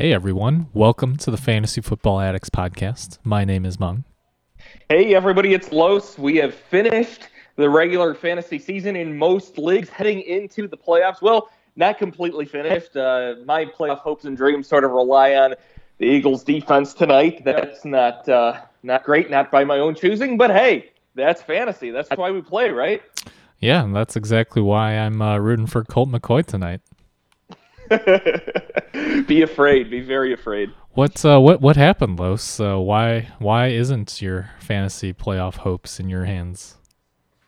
Hey everyone, welcome to the Fantasy Football Addicts podcast. My name is Mung. Hey everybody, it's Los. We have finished the regular fantasy season in most leagues heading into the playoffs. Well, not completely finished. Uh, my playoff hopes and dreams sort of rely on the Eagles defense tonight. That's not uh, not great, not by my own choosing, but hey, that's fantasy. That's why we play, right? Yeah, and that's exactly why I'm uh, rooting for Colt McCoy tonight. be afraid. Be very afraid. What uh, what what happened, Los? Uh, why why isn't your fantasy playoff hopes in your hands?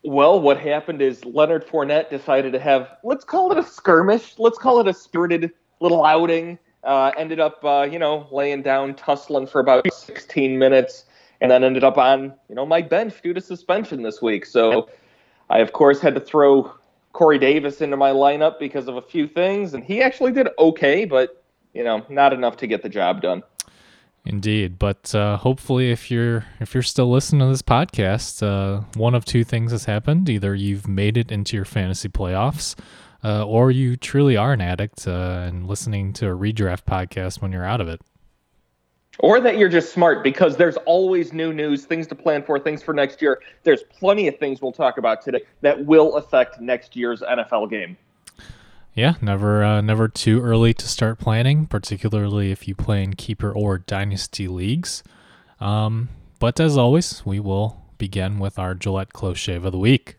Well, what happened is Leonard Fournette decided to have let's call it a skirmish. Let's call it a spirited little outing. Uh, ended up, uh, you know, laying down, tussling for about 16 minutes, and then ended up on, you know, my bench due to suspension this week. So I, of course, had to throw Corey Davis into my lineup because of a few things, and he actually did okay, but you know, not enough to get the job done. Indeed, but uh, hopefully, if you're if you're still listening to this podcast, uh, one of two things has happened: either you've made it into your fantasy playoffs, uh, or you truly are an addict uh, and listening to a redraft podcast when you're out of it. Or that you're just smart because there's always new news, things to plan for, things for next year. There's plenty of things we'll talk about today that will affect next year's NFL game. Yeah, never uh, never too early to start planning, particularly if you play in keeper or dynasty leagues. Um, but as always, we will begin with our Gillette close shave of the week.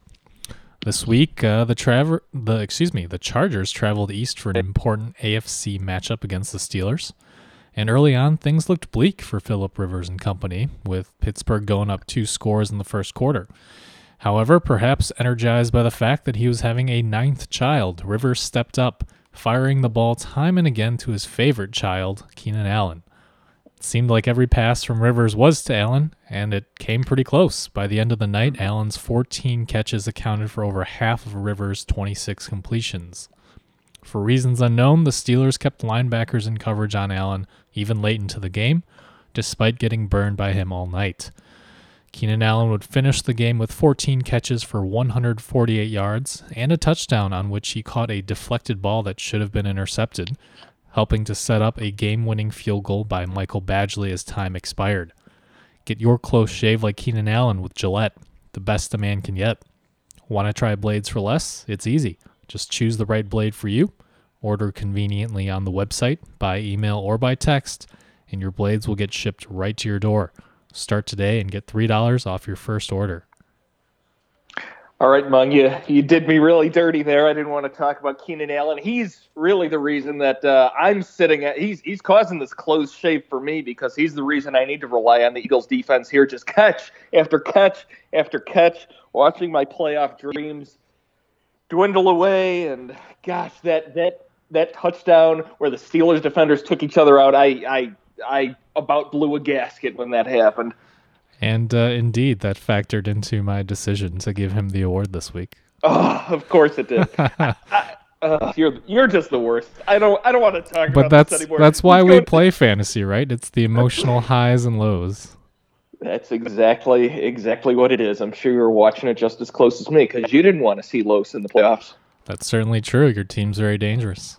This week, uh, the traver- the excuse me, the Chargers traveled east for an important AFC matchup against the Steelers. And early on, things looked bleak for Philip Rivers and company, with Pittsburgh going up two scores in the first quarter. However, perhaps energized by the fact that he was having a ninth child, Rivers stepped up, firing the ball time and again to his favorite child, Keenan Allen. It seemed like every pass from Rivers was to Allen, and it came pretty close. By the end of the night, Allen's 14 catches accounted for over half of Rivers' 26 completions. For reasons unknown, the Steelers kept linebackers in coverage on Allen even late into the game, despite getting burned by him all night. Keenan Allen would finish the game with 14 catches for 148 yards and a touchdown on which he caught a deflected ball that should have been intercepted, helping to set up a game winning field goal by Michael Badgley as time expired. Get your close shave like Keenan Allen with Gillette, the best a man can get. Want to try blades for less? It's easy. Just choose the right blade for you, order conveniently on the website, by email, or by text, and your blades will get shipped right to your door. Start today and get $3 off your first order. All right, Mung, you, you did me really dirty there. I didn't want to talk about Keenan Allen. He's really the reason that uh, I'm sitting at. He's he's causing this close shave for me because he's the reason I need to rely on the Eagles defense here. Just catch after catch after catch, watching my playoff dreams dwindle away. And gosh, that that that touchdown where the Steelers defenders took each other out, I I I about blew a gasket when that happened. And uh, indeed, that factored into my decision to give him the award this week. Oh, of course it did. I, uh, you're you're just the worst. I don't I don't want to talk but about that's this anymore. that's why Let's we play fantasy, right? It's the emotional highs and lows. That's exactly exactly what it is. I'm sure you're watching it just as close as me because you didn't want to see Los in the playoffs. That's certainly true. Your team's very dangerous.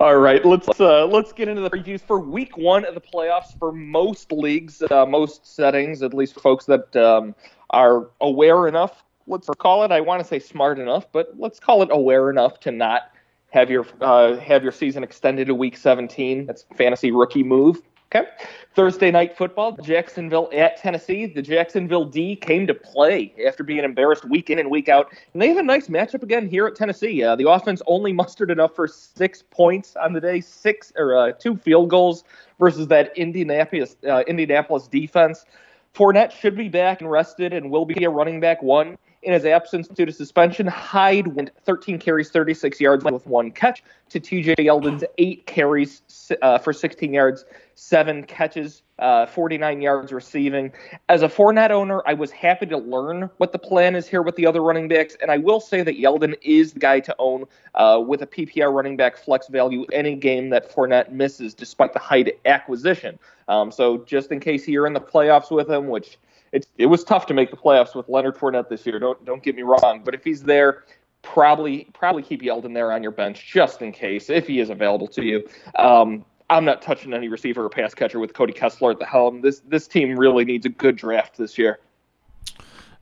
All right, let's uh, let's get into the previews for Week One of the playoffs for most leagues, uh, most settings, at least folks that um, are aware enough. Let's call it. I want to say smart enough, but let's call it aware enough to not have your uh, have your season extended to Week 17. That's fantasy rookie move. Okay. Thursday night football, Jacksonville at Tennessee. The Jacksonville D came to play after being embarrassed week in and week out. And they have a nice matchup again here at Tennessee. Uh, the offense only mustered enough for six points on the day, six or uh, two field goals versus that Indianapolis uh, Indianapolis defense. Fournette should be back and rested and will be a running back one. In his absence due to suspension, Hyde went 13 carries, 36 yards with one catch to TJ Yeldon's eight carries uh, for 16 yards, seven catches, uh, 49 yards receiving. As a Fournette owner, I was happy to learn what the plan is here with the other running backs, and I will say that Yeldon is the guy to own uh, with a PPR running back flex value any game that Fournette misses, despite the Hyde acquisition. Um, so just in case you're in the playoffs with him, which it, it was tough to make the playoffs with Leonard Fournette this year. Don't don't get me wrong, but if he's there, probably probably keep Yeldon there on your bench just in case if he is available to you. Um, I'm not touching any receiver or pass catcher with Cody Kessler at the helm. This this team really needs a good draft this year.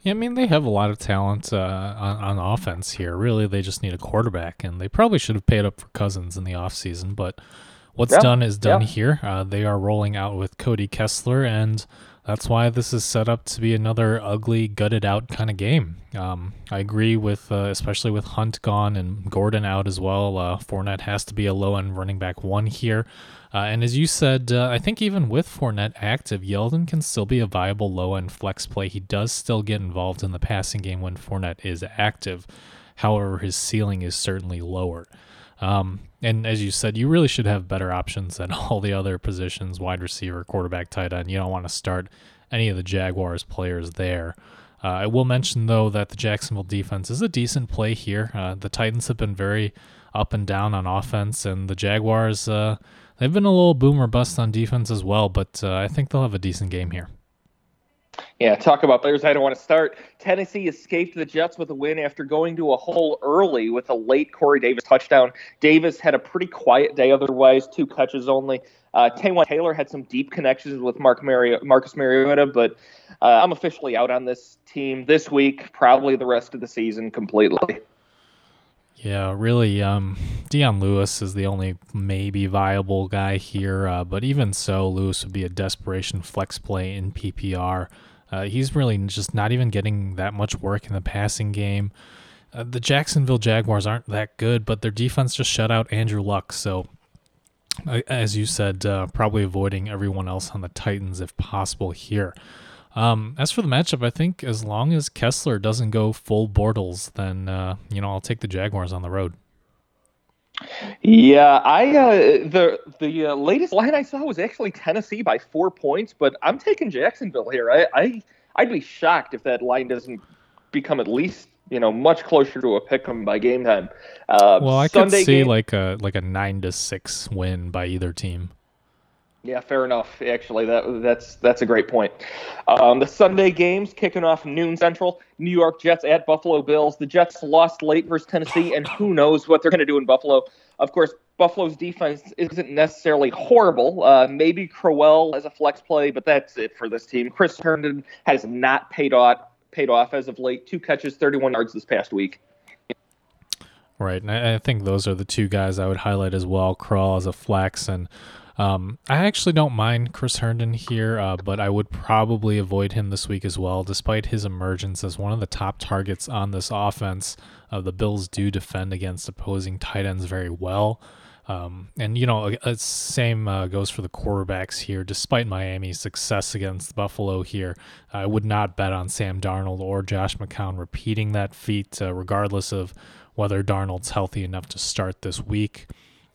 Yeah, I mean they have a lot of talent uh, on, on offense here. Really, they just need a quarterback, and they probably should have paid up for Cousins in the offseason. But what's yeah. done is done yeah. here. Uh, they are rolling out with Cody Kessler, and that's why this is set up to be another ugly, gutted out kind of game. Um, I agree with, uh, especially with Hunt gone and Gordon out as well. Uh, Fournette has to be a low end running back one here. Uh, and as you said, uh, I think even with Fournette active, Yeldon can still be a viable low end flex play. He does still get involved in the passing game when Fournette is active. However, his ceiling is certainly lower. Um, and as you said, you really should have better options than all the other positions wide receiver, quarterback, tight end. You don't want to start any of the Jaguars players there. Uh, I will mention, though, that the Jacksonville defense is a decent play here. Uh, the Titans have been very up and down on offense, and the Jaguars, uh, they've been a little boomer bust on defense as well, but uh, I think they'll have a decent game here. Yeah, talk about players I don't want to start. Tennessee escaped the Jets with a win after going to a hole early with a late Corey Davis touchdown. Davis had a pretty quiet day otherwise, two catches only. Uh, Taywan Taylor had some deep connections with Mark Marcus Mariota, but uh, I'm officially out on this team this week, probably the rest of the season completely. Yeah, really. Um, Lewis is the only maybe viable guy here, uh, but even so, Lewis would be a desperation flex play in PPR. Uh, he's really just not even getting that much work in the passing game. Uh, the Jacksonville Jaguars aren't that good, but their defense just shut out Andrew Luck. So, uh, as you said, uh, probably avoiding everyone else on the Titans if possible here. Um, as for the matchup, I think as long as Kessler doesn't go full Bortles, then uh, you know I'll take the Jaguars on the road. Yeah, I uh, the the uh, latest line I saw was actually Tennessee by four points, but I'm taking Jacksonville here. I, I I'd be shocked if that line doesn't become at least you know much closer to a pick 'em by game time. Uh, well, I Sunday could see game, like a like a nine to six win by either team. Yeah, fair enough. Actually, that that's that's a great point. Um, the Sunday games kicking off noon Central. New York Jets at Buffalo Bills. The Jets lost late versus Tennessee, and who knows what they're going to do in Buffalo. Of course, Buffalo's defense isn't necessarily horrible. Uh, maybe Crowell as a flex play, but that's it for this team. Chris Herndon has not paid off paid off as of late. Two catches, 31 yards this past week. Right, and I, I think those are the two guys I would highlight as well. Crowell as a flex and um, I actually don't mind Chris Herndon here, uh, but I would probably avoid him this week as well, despite his emergence as one of the top targets on this offense. Uh, the Bills do defend against opposing tight ends very well. Um, and, you know, uh, same uh, goes for the quarterbacks here. Despite Miami's success against Buffalo here, I would not bet on Sam Darnold or Josh McCown repeating that feat, uh, regardless of whether Darnold's healthy enough to start this week.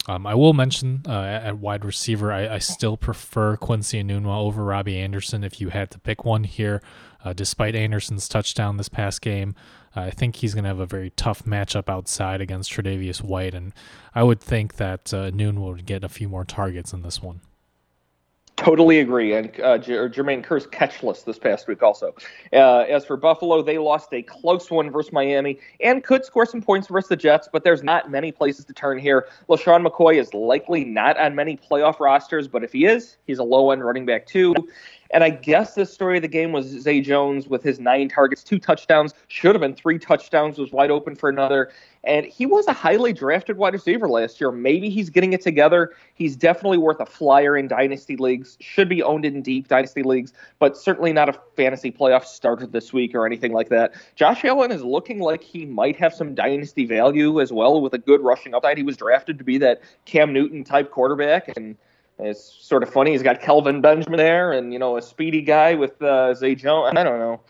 Um, I will mention uh, at wide receiver, I, I, still prefer Quincy Enunwa over Robbie Anderson if you had to pick one here. Uh, despite Anderson's touchdown this past game, uh, I think he's going to have a very tough matchup outside against Tre'Davious White, and I would think that uh, Enunwa would get a few more targets in this one. Totally agree. And uh, Jermaine Kearse catchless this past week also. Uh, as for Buffalo, they lost a close one versus Miami and could score some points versus the Jets, but there's not many places to turn here. LeSean McCoy is likely not on many playoff rosters, but if he is, he's a low end running back too. And I guess the story of the game was Zay Jones with his nine targets, two touchdowns, should have been three touchdowns, was wide open for another. And he was a highly drafted wide receiver last year. Maybe he's getting it together. He's definitely worth a flyer in dynasty leagues, should be owned in deep dynasty leagues, but certainly not a fantasy playoff starter this week or anything like that. Josh Allen is looking like he might have some dynasty value as well with a good rushing upside. He was drafted to be that Cam Newton type quarterback. And it's sort of funny. He's got Kelvin Benjamin there, and you know a speedy guy with uh, Zay Jones. I don't know.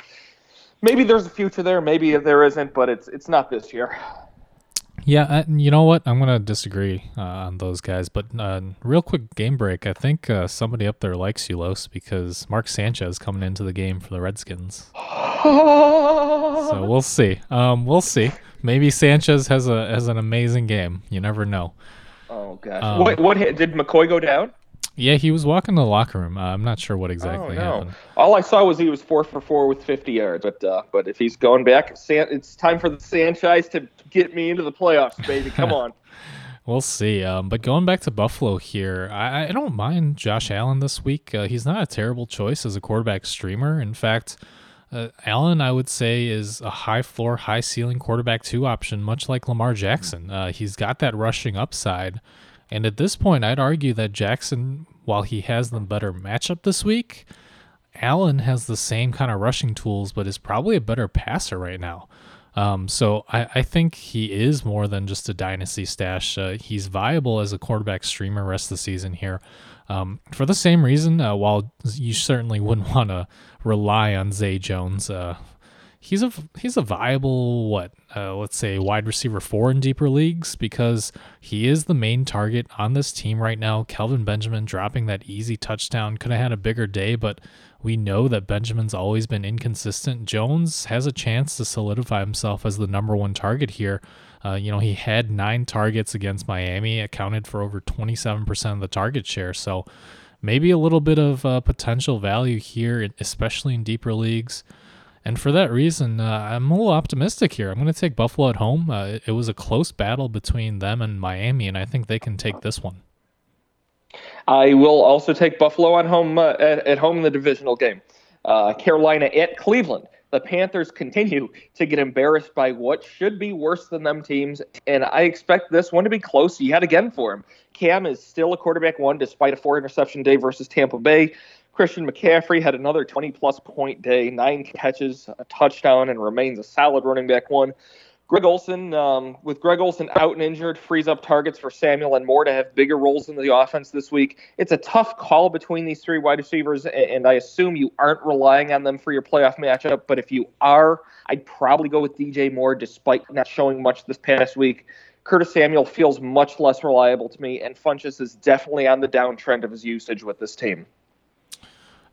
maybe there's a future there, maybe there isn't, but it's it's not this year. Yeah, uh, you know what? I'm gonna disagree uh, on those guys. But uh, real quick game break. I think uh, somebody up there likes you, Los, because Mark Sanchez coming into the game for the Redskins. so we'll see. Um, we'll see. Maybe Sanchez has a has an amazing game. You never know. Oh gosh. Um, what what did McCoy go down? Yeah, he was walking to the locker room. Uh, I'm not sure what exactly oh no! happened. All I saw was he was four for four with 50 yards. But uh, but if he's going back, it's time for the Sanchez to get me into the playoffs, baby. Come on. We'll see. Um, but going back to Buffalo here, I, I don't mind Josh Allen this week. Uh, he's not a terrible choice as a quarterback streamer. In fact, uh, Allen, I would say, is a high floor, high ceiling quarterback two option, much like Lamar Jackson. Uh, he's got that rushing upside. And at this point, I'd argue that Jackson, while he has the better matchup this week, Allen has the same kind of rushing tools, but is probably a better passer right now. Um, so I, I, think he is more than just a dynasty stash. Uh, he's viable as a quarterback streamer rest of the season here. Um, for the same reason, uh, while you certainly wouldn't want to rely on Zay Jones, uh, he's a he's a viable what uh, let's say wide receiver four in deeper leagues because he is the main target on this team right now. Kelvin Benjamin dropping that easy touchdown could have had a bigger day, but we know that Benjamin's always been inconsistent. Jones has a chance to solidify himself as the number one target here. Uh, you know, he had nine targets against Miami, accounted for over 27% of the target share. So maybe a little bit of uh, potential value here, especially in deeper leagues. And for that reason, uh, I'm a little optimistic here. I'm going to take Buffalo at home. Uh, it, it, was a close battle between them and Miami, and I think they can take this one. I will also take Buffalo on home uh, at, home in the divisional game. Uh, Carolina at Cleveland. The Panthers continue to get embarrassed by what should be worse than them teams, and I expect this one to be close yet again for him. Cam is still a quarterback one despite a four interception day versus Tampa Bay. Christian McCaffrey had another 20 plus point day, nine catches, a touchdown, and remains a solid running back one. Greg Olsen, um, with Greg Olsen out and injured, frees up targets for Samuel and Moore to have bigger roles in the offense this week. It's a tough call between these three wide receivers, and I assume you aren't relying on them for your playoff matchup. But if you are, I'd probably go with DJ Moore, despite not showing much this past week. Curtis Samuel feels much less reliable to me, and Funchess is definitely on the downtrend of his usage with this team.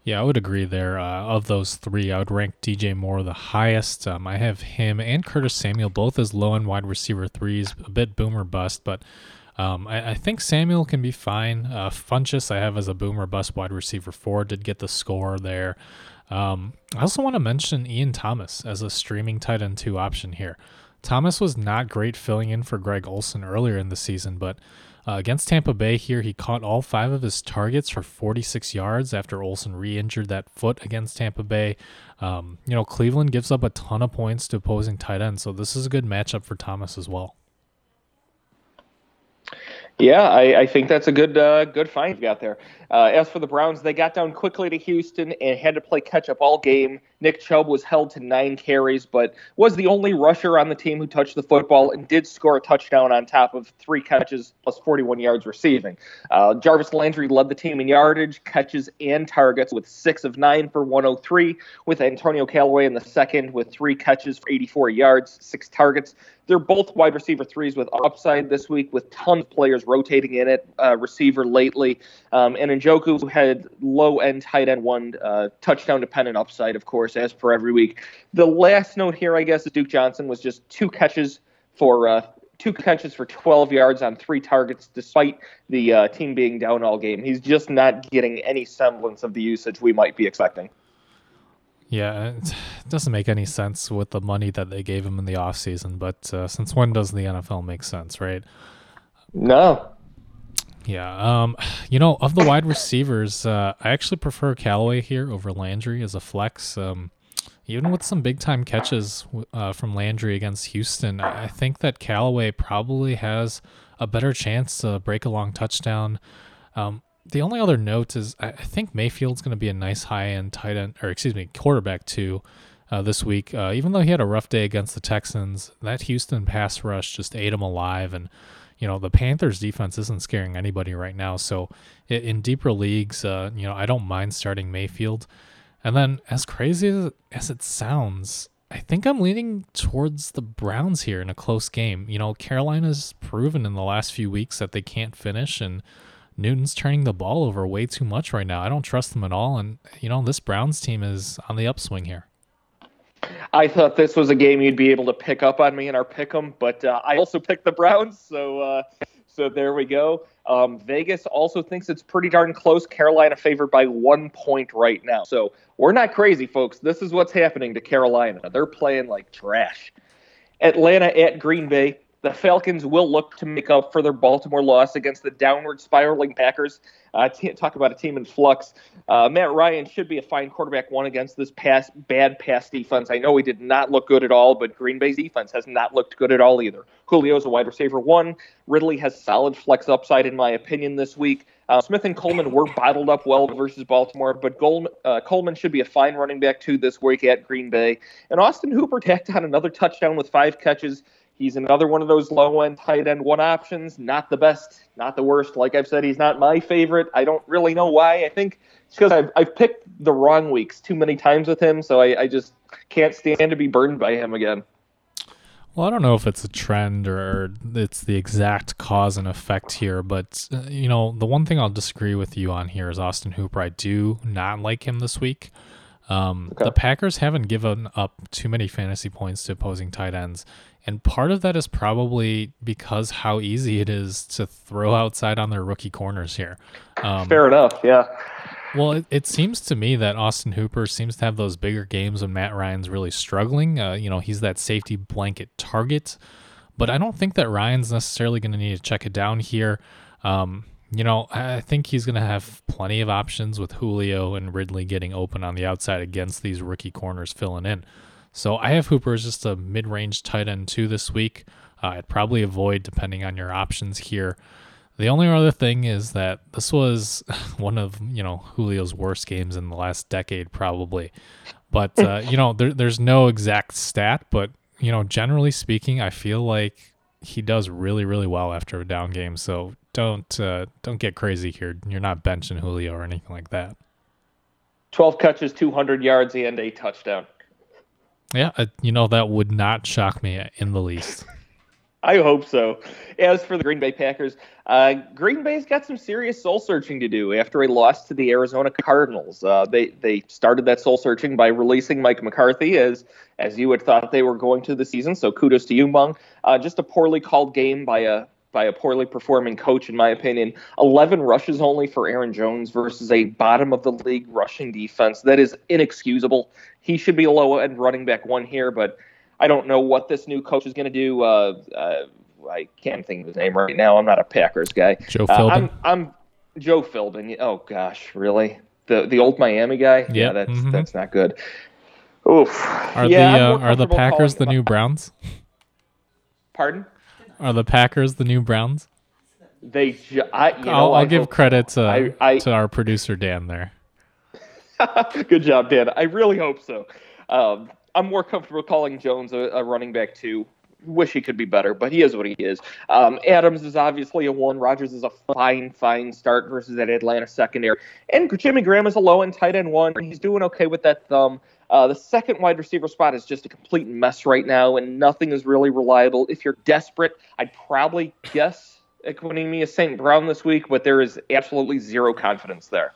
Yeah, I would agree there. Uh, of those three, I would rank DJ Moore the highest. Um, I have him and Curtis Samuel both as low end wide receiver threes, a bit boomer bust, but um, I, I, think Samuel can be fine. Uh, Funchess, I have as a boomer bust wide receiver four, did get the score there. Um, I also want to mention Ian Thomas as a streaming tight end two option here. Thomas was not great filling in for Greg Olsen earlier in the season, but uh, against Tampa Bay here, he caught all five of his targets for 46 yards after Olsen re injured that foot against Tampa Bay. Um, you know, Cleveland gives up a ton of points to opposing tight ends, so this is a good matchup for Thomas as well. Yeah, I, I, think that's a good uh, good find you got there. Uh, as for the Browns, they got down quickly to Houston and had to play catch up all game. Nick Chubb was held to nine carries, but was the only rusher on the team who touched the football and did score a touchdown on top of three catches plus 41 yards receiving. Uh, Jarvis Landry led the team in yardage, catches, and targets with six of nine for 103, with Antonio Callaway in the second with three catches for 84 yards, six targets. They're both wide receiver threes with upside this week, with tons of players rotating in it, uh, receiver lately. Um, and Njoku had low end tight end one uh, touchdown dependent upside, of course, as per every week. The last note here, I guess, is Duke Johnson was just two catches for uh, two catches for 12 yards on three targets, despite the uh, team being down all game. He's just not getting any semblance of the usage we might be expecting. Yeah, it doesn't make any sense with the money that they gave him in the offseason, but uh, since when does the NFL make sense, right? No, yeah. Um, you know, of the wide receivers, uh, I actually prefer Callaway here over Landry as a flex. Um, even with some big time catches uh, from Landry against Houston, I think that Callaway probably has a better chance to break a long touchdown. Um, the only other note is I think Mayfield's going to be a nice high end tight end, or excuse me, quarterback too. Uh, this week, uh, even though he had a rough day against the Texans, that Houston pass rush just ate him alive, and you know the Panthers defense isn't scaring anybody right now. So in deeper leagues, uh, you know I don't mind starting Mayfield. And then as crazy as it sounds, I think I'm leaning towards the Browns here in a close game. You know, Carolina's proven in the last few weeks that they can't finish, and Newton's turning the ball over way too much right now. I don't trust them at all. And, you know, this Browns team is on the upswing here. I thought this was a game you'd be able to pick up on me in our pick 'em, but uh, I also picked the Browns, so uh, so there we go. Um, Vegas also thinks it's pretty darn close. Carolina favored by one point right now, so we're not crazy, folks. This is what's happening to Carolina. They're playing like trash. Atlanta at Green Bay the Falcons will look to make up for their Baltimore loss against the downward spiraling Packers. Uh, talk about a team in flux. Uh, Matt Ryan should be a fine quarterback one against this pass, bad pass defense. I know he did not look good at all, but Green Bay's defense has not looked good at all either. Julio's a wide receiver one. Ridley has solid flex upside, in my opinion, this week. Uh, Smith and Coleman were bottled up well versus Baltimore, but uh, Coleman should be a fine running back too this week at Green Bay. And Austin Hooper tacked on another touchdown with five catches. He's another one of those low end tight end one options. Not the best, not the worst. Like I've said, he's not my favorite. I don't really know why. I think it's because I've, I've picked the wrong weeks too many times with him, so I, I just can't stand to be burned by him again. Well, I don't know if it's a trend or it's the exact cause and effect here, but uh, you know, the one thing I'll disagree with you on here is Austin Hooper. I do not like him this week. Um, okay. The Packers haven't given up too many fantasy points to opposing tight ends, and part of that is probably because how easy it is to throw outside on their rookie corners here. Um, Fair enough, yeah. Well, it, it, seems to me that Austin Hooper seems to have those bigger games when Matt Ryan's really struggling. Uh, you know, he's that safety blanket target, but I don't think that Ryan's necessarily going to need to check it down here. Um, you know, I think he's going to have plenty of options with Julio and Ridley getting open on the outside against these rookie corners filling in. So I have Hooper as just a mid range tight end two this week. Uh, I'd probably avoid depending on your options here. The only other thing is that this was one of you know Julio's worst games in the last decade, probably. But uh, you know, there, there's no exact stat, but you know, generally speaking, I feel like he does really, really well after a down game. So don't uh, don't get crazy here. You're not benching Julio or anything like that. Twelve catches, 200 yards, and a touchdown. Yeah, uh, you know that would not shock me in the least. I hope so. As for the Green Bay Packers, uh, Green Bay's got some serious soul searching to do after a loss to the Arizona Cardinals. Uh, they they started that soul searching by releasing Mike McCarthy as as you had thought they were going to the season. So kudos to you, Mung. Uh, just a poorly called game by a by a poorly performing coach, in my opinion. 11 rushes only for Aaron Jones versus a bottom of the league rushing defense. That is inexcusable. He should be a low end running back one here, but I don't know what this new coach is going to do. Uh, uh, I can't think of his name right now. I'm not a Packers guy. Joe Philbin. Uh, I'm, I'm, Joe Philbin. Oh gosh, really? The the old Miami guy? Yep. Yeah, that's mm-hmm. that's not good. Oof. Are yeah, the uh, are the Packers the new Browns? Pardon? Are the Packers the new Browns? They, ju- I, you know, I'll, I'll give credit to I, I, to our producer Dan there. Good job, Dan. I really hope so. Um, I'm more comfortable calling Jones a, a, running back too. Wish he could be better, but he is what he is. Um, Adams is obviously a one. Rodgers is a fine, fine start versus that Atlanta secondary. And Jimmy Graham is a low end tight end one. He's doing okay with that thumb. Uh, the second wide receiver spot is just a complete mess right now, and nothing is really reliable. If you're desperate, I'd probably guess Equanimeous St. Brown this week, but there is absolutely zero confidence there.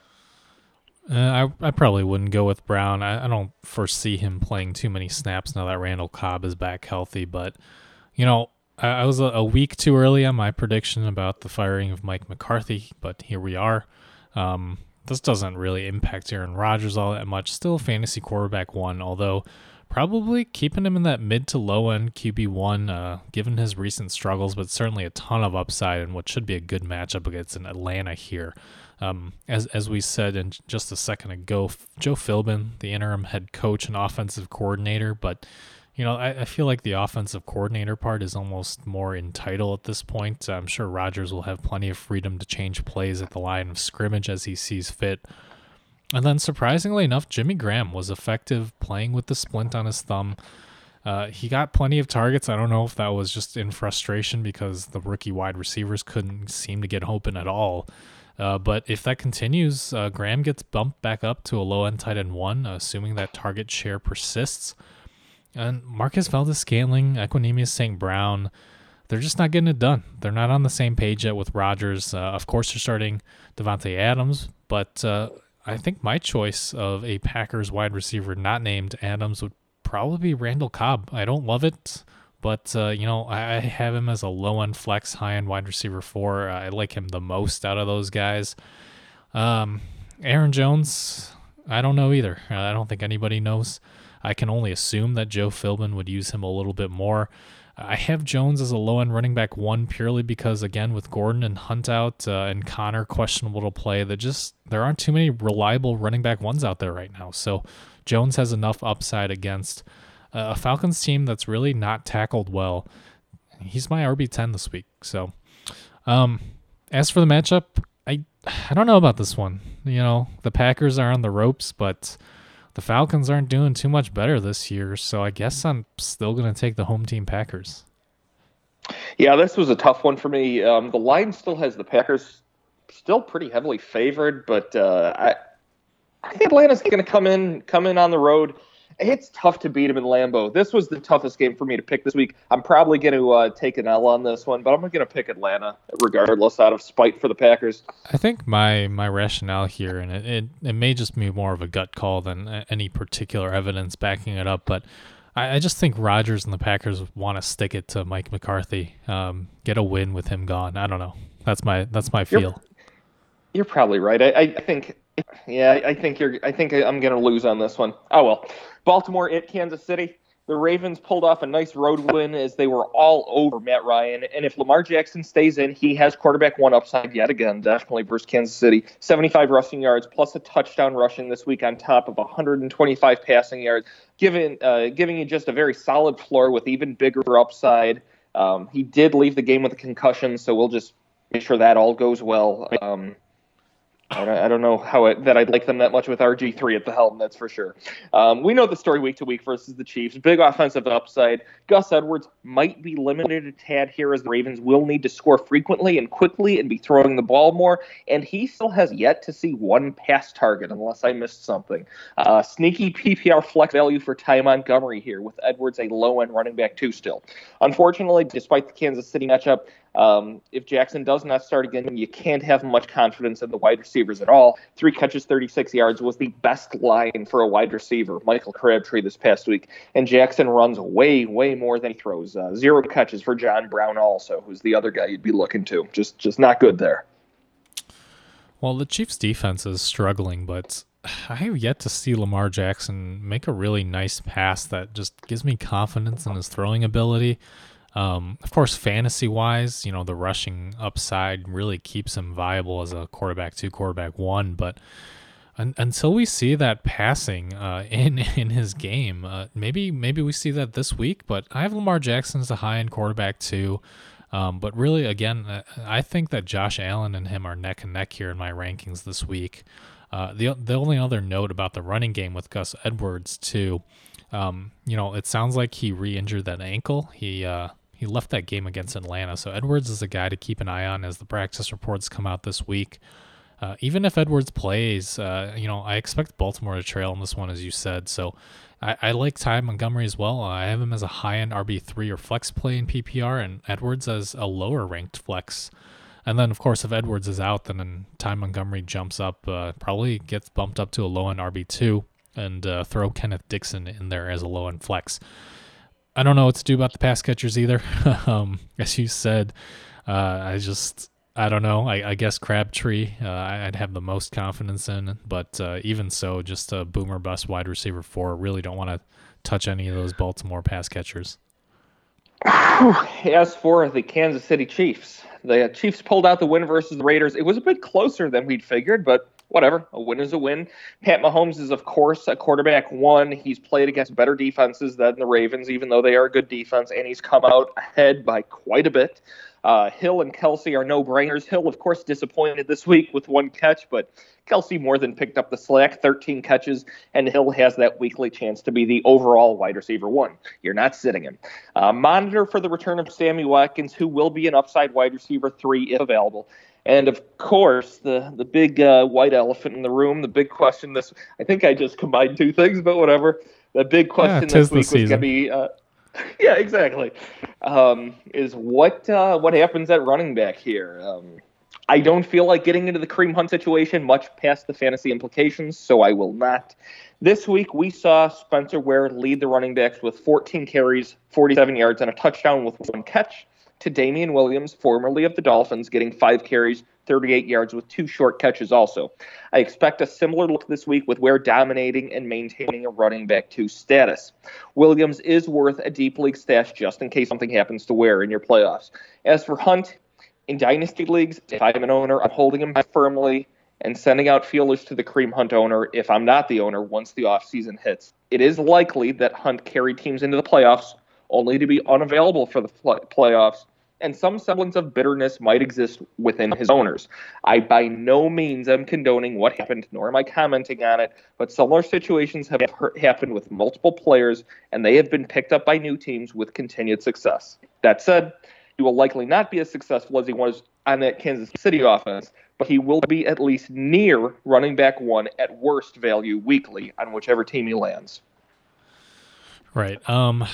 Uh, I I probably wouldn't go with Brown. I, I don't foresee him playing too many snaps now that Randall Cobb is back healthy. But you know, I, I was a, a, week too early on my prediction about the firing of Mike McCarthy, but here we are. Um, this doesn't really impact Aaron Rodgers all that much. Still fantasy quarterback one, although probably keeping him in that mid to low end QB one, uh, given his recent struggles, but certainly a ton of upside and what should be a good matchup against an Atlanta here. Um, as as we said in just a second ago, Joe Philbin, the interim head coach and offensive coordinator, but you know, I, I, feel like the offensive coordinator part is almost more entitled at this point. I'm sure Rodgers will have plenty of freedom to change plays at the line of scrimmage as he sees fit. And then, surprisingly enough, Jimmy Graham was effective playing with the splint on his thumb. Uh, he got plenty of targets. I don't know if that was just in frustration because the rookie wide receivers couldn't seem to get open at all. Uh, but if that continues, uh, Graham gets bumped back up to a low end tight end one, assuming that target share persists. And Marquez Valdes-Scantling, Equanimeous St. Brown, they're just not getting it done. They're not on the same page yet with Rodgers. Uh, of course, they're starting Davante Adams, but uh, I think my choice of a Packers wide receiver not named Adams would probably be Randall Cobb. I don't love it, but uh, you know I have him as a low end flex, high end wide receiver four. I like him the most out of those guys. Um, Aaron Jones, I don't know either. I don't think anybody knows. I can only assume that Joe Philbin would use him a little bit more. I have Jones as a low end running back one purely because again with Gordon and Hunt out uh, and Conner questionable to play, that just there aren't too many reliable running back ones out there right now. So Jones has enough upside against a Falcons team that's really not tackled well. He's my RB ten this week. So, um, as for the matchup, I I don't know about this one. You know the Packers are on the ropes, but the Falcons aren't doing too much better this year, so I guess I'm still going to take the home team Packers. Yeah, this was a tough one for me. Um, the line still has the Packers still pretty heavily favored, but uh, I I think Atlanta's going to come in come in on the road it's tough to beat him in Lambeau. This was the toughest game for me to pick this week. I'm probably going to uh, take an L on this one, but I'm going to pick Atlanta regardless, out of spite for the Packers. I think my my rationale here, and it, it, it may just be more of a gut call than any particular evidence backing it up, but I, I just think Rodgers and the Packers want to stick it to Mike McCarthy, um, get a win with him gone. I don't know. That's my that's my feel. You're, you're probably right. I, I think yeah, I think you're. I think I'm going to lose on this one. Oh well. Baltimore at Kansas City. The Ravens pulled off a nice road win as they were all over Matt Ryan. And if Lamar Jackson stays in, he has quarterback one upside yet again, definitely versus Kansas City. 75 rushing yards plus a touchdown rushing this week on top of 125 passing yards, giving uh, giving you just a very solid floor with even bigger upside. Um, he did leave the game with a concussion, so we'll just make sure that all goes well. Um, I don't know how it, that I'd like them that much with RG3 at the helm, that's for sure. Um, we know the story week to week versus the Chiefs. Big offensive upside. Gus Edwards might be limited a tad here as the Ravens will need to score frequently and quickly and be throwing the ball more. And he still has yet to see one pass target, unless I missed something. Uh, sneaky PPR flex value for Ty Montgomery here, with Edwards a low end running back, too, still. Unfortunately, despite the Kansas City matchup, um, if Jackson does not start again, you can't have much confidence in the wide receivers at all. Three catches, 36 yards was the best line for a wide receiver, Michael Crabtree, this past week. And Jackson runs way, way more than he throws. Uh, zero catches for John Brown, also, who's the other guy you'd be looking to. Just, just not good there. Well, the Chiefs' defense is struggling, but I have yet to see Lamar Jackson make a really nice pass that just gives me confidence in his throwing ability. Um, of course, fantasy wise, you know, the rushing upside really keeps him viable as a quarterback two, quarterback one. But un- until we see that passing uh, in in his game, uh, maybe maybe we see that this week. But I have Lamar Jackson as a high end quarterback two. Um, but really, again, uh, I think that Josh Allen and him are neck and neck here in my rankings this week. Uh, the the only other note about the running game with Gus Edwards too, um, you know, it sounds like he re-injured that ankle. He uh, he left that game against Atlanta. So Edwards is a guy to keep an eye on as the practice reports come out this week. Uh, even if Edwards plays, uh, you know, I expect Baltimore to trail in this one, as you said. So I, I like Ty Montgomery as well. I have him as a high end RB3 or flex play in PPR, and Edwards as a lower ranked flex. And then, of course, if Edwards is out, then Ty Montgomery jumps up, uh, probably gets bumped up to a low end RB2, and uh, throw Kenneth Dixon in there as a low end flex. I don't know what to do about the pass catchers either. um, as you said, uh, I just I don't know. I, I guess Crabtree uh, I'd have the most confidence in, but uh, even so, just a boomer bust wide receiver four. Really don't want to touch any of those Baltimore pass catchers. As for the Kansas City Chiefs, the Chiefs pulled out the win versus the Raiders. It was a bit closer than we'd figured, but whatever. A win is a win. Pat Mahomes is, of course, a quarterback one. He's played against better defenses than the Ravens, even though they are a good defense, and he's come out ahead by quite a bit. Uh, Hill and Kelce are no brainers. Hill, of course, disappointed this week with one catch, but Kelce more than picked up the slack, 13 catches, and Hill has that weekly chance to be the overall wide receiver one. You're not sitting him. Uh, monitor for the return of Sammy Watkins, who will be an upside wide receiver three if available. And of course, the the big uh, white elephant in the room, the big question. This I think I just combined two things, but whatever. the big question tis this week was going to be. Uh, yeah, exactly. Um, is what uh, what happens at running back here? Um, I don't feel like getting into the Kareem Hunt situation much past the fantasy implications, so I will not. This week we saw Spencer Ware lead the running backs with 14 carries, 47 yards, and a touchdown with one catch. To Damien Williams, formerly of the Dolphins, getting five carries, 38 yards with two short catches also. I expect a similar look this week with Ware dominating and maintaining a running back two status. Williams is worth a deep league stash just in case something happens to Ware in your playoffs. As for Hunt, in dynasty leagues, if I'm an owner, I'm holding him firmly and sending out feelers to the Kareem Hunt owner if I'm not the owner once the offseason hits. It is likely that Hunt carried teams into the playoffs only to be unavailable for the pl- playoffs, and some semblance of bitterness might exist within his owners. I by no means am condoning what happened, nor am I commenting on it, but similar situations have happened with multiple players, and they have been picked up by new teams with continued success. That said, he will likely not be as successful as he was on that Kansas City offense, but he will be at least near running back one at worst value weekly on whichever team he lands. Right. Um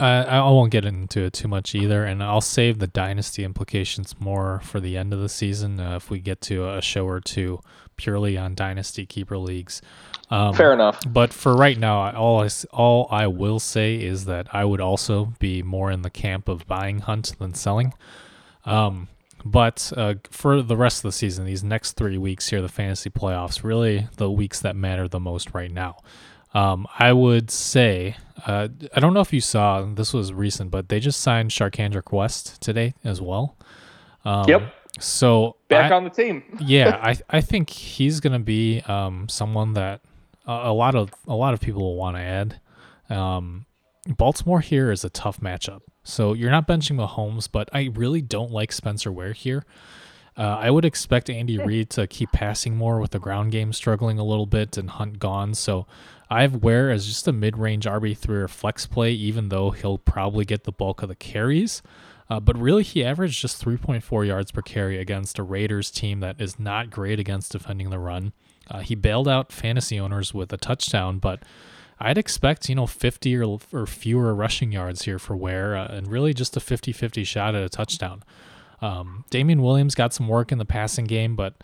I I won't get into it too much either, and I'll save the dynasty implications more for the end of the season uh, if we get to a show or two purely on dynasty keeper leagues. Um, Fair enough. But for right now, all I, all I will say is that I would also be more in the camp of buying Hunt than selling. Um, but uh, for the rest of the season, these next three weeks here, the fantasy playoffs, really the weeks that matter the most right now. Um, I would say, uh, I don't know if you saw, this was recent, but they just signed Charcandrick West today as well. Um, Yep. So Back I- on the team. yeah, I I think he's gonna be um someone that a, a lot of a lot of people will want to add. Um, Baltimore here is a tough matchup, so you're not benching Mahomes, but I really don't like Spencer Ware here. Uh, I would expect Andy Reid to keep passing more with the ground game struggling a little bit and Hunt gone. So I have Ware as just a mid-range RB three or flex play, even though he'll probably get the bulk of the carries. Uh, but really, he averaged just 3.4 yards per carry against a Raiders team that is not great against defending the run. Uh, he bailed out fantasy owners with a touchdown, but I'd expect, you know, 50 or, or fewer rushing yards here for Ware, uh, and really just a 50 50 shot at a touchdown. Um, Damien Williams got some work in the passing game, but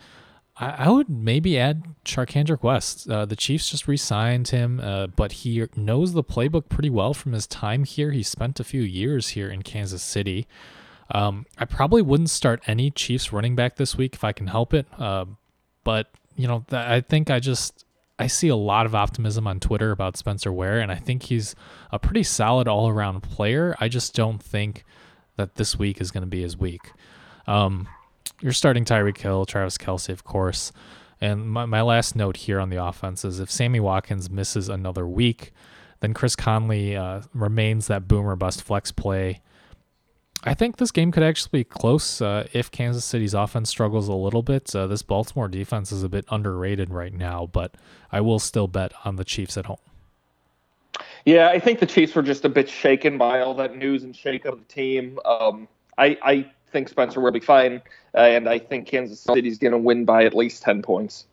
I, I would maybe add Charcandrick West. Uh, the Chiefs just re signed him, uh, but he knows the playbook pretty well from his time here. He spent a few years here in Kansas City. Um, I probably wouldn't start any Chiefs running back this week if I can help it. Uh, but you know, th- I think I just I see a lot of optimism on Twitter about Spencer Ware, and I think he's a pretty solid all around player. I just don't think that this week is going to be his week. Um, you're starting Tyreek Hill, Travis Kelce, of course. And my, my last note here on the offense is if Sammy Watkins misses another week, then Chris Conley uh, remains that boomer bust flex play. I think this game could actually be close uh, if Kansas City's offense struggles a little bit. Uh, this Baltimore defense is a bit underrated right now, but I will still bet on the Chiefs at home. Yeah, I think the Chiefs were just a bit shaken by all that news and shake of the team. Um, I, I think Spencer will be fine, uh, and I think Kansas City's going to win by at least 10 points.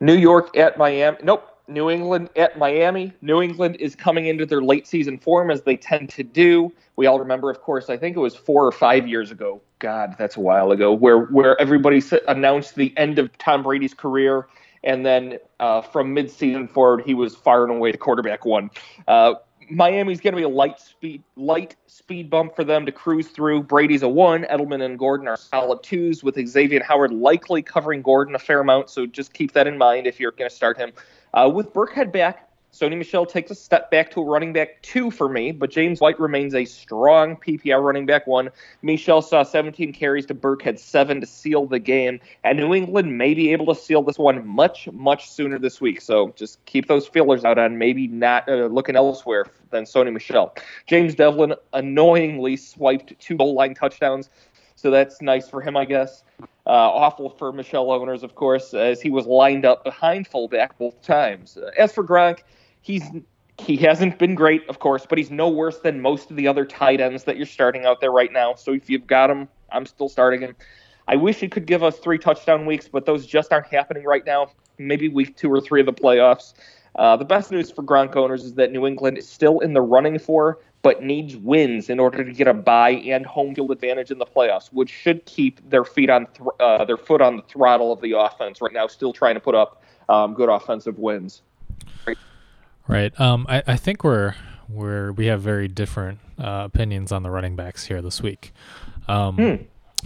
New York at Miami. Nope. New England at Miami. New England is coming into their late season form as they tend to do. We all remember, of course, I think it was four or five years ago. God, that's a while ago, where where everybody announced the end of Tom Brady's career, and then uh, from midseason forward, he was far and away the quarterback one. Uh, Miami's going to be a light speed light speed bump for them to cruise through. Brady's a one. Edelman and Gordon are solid twos, with Xavier Howard likely covering Gordon a fair amount. So just keep that in mind if you're going to start him. Uh, with Burkhead back, Sony Michel takes a step back to a running back two for me, but James White remains a strong PPR running back one. Michel saw 17 carries to Burkhead seven to seal the game, and New England may be able to seal this one much, much sooner this week. So just keep those feelers out on maybe not uh, looking elsewhere than Sony Michel. James Develin annoyingly swiped two goal line touchdowns, so that's nice for him, I guess. Uh, awful for Michel owners, of course, as he was lined up behind fullback both times. Uh, as for Gronk, he's he hasn't been great, of course, but he's no worse than most of the other tight ends that you're starting out there right now. So if you've got him, I'm still starting him. I wish he could give us three touchdown weeks, but those just aren't happening right now. maybe week two or three of the playoffs. Uh, the best news for Gronk owners is that New England is still in the running for, but needs wins in order to get a bye and home field advantage in the playoffs, which should keep their feet on th- uh, their foot on the throttle of the offense right now. Still trying to put up um, good offensive wins. Right. Um, I, I think we're we're we have very different uh, opinions on the running backs here this week. Um,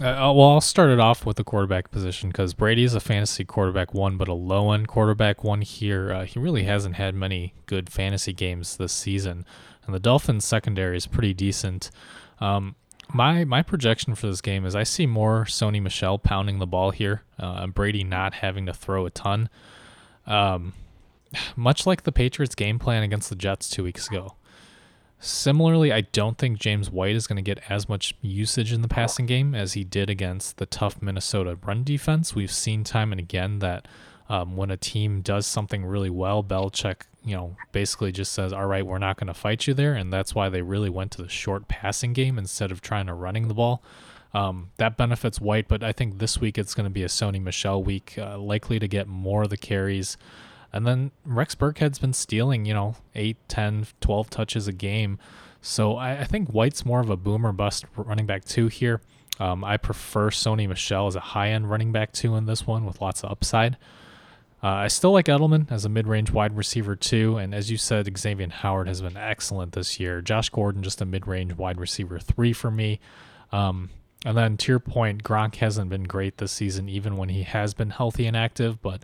uh, well, I'll start it off with the quarterback position because Brady is a fantasy quarterback one, but a low end quarterback one here. Uh, he really hasn't had many good fantasy games this season, and the Dolphins secondary is pretty decent. Um, my my projection for this game is I see more Sony Michel pounding the ball here, uh, and Brady not having to throw a ton. Um, much like the Patriots' game plan against the Jets two weeks ago. Similarly, I don't think James White is going to get as much usage in the passing game as he did against the tough Minnesota run defense. We've seen time and again that um, when a team does something really well, Belichick, you know, basically just says, "All right, we're not going to fight you there," and that's why they really went to the short passing game instead of trying to running the ball. Um, that benefits White, but I think this week it's going to be a Sony Michel week, uh, likely to get more of the carries. And then Rex Burkhead's been stealing, you know, 8, 10, 12 touches a game. So I, I think White's more of a boomer bust running back two here. Um, I prefer Sony Michel as a high end running back two in this one with lots of upside. Uh, I still like Edelman as a mid range wide receiver too. And as you said, Xavier Howard has been excellent this year. Josh Gordon, just a mid range wide receiver three for me. Um, and then to your point, Gronk hasn't been great this season, even when he has been healthy and active, but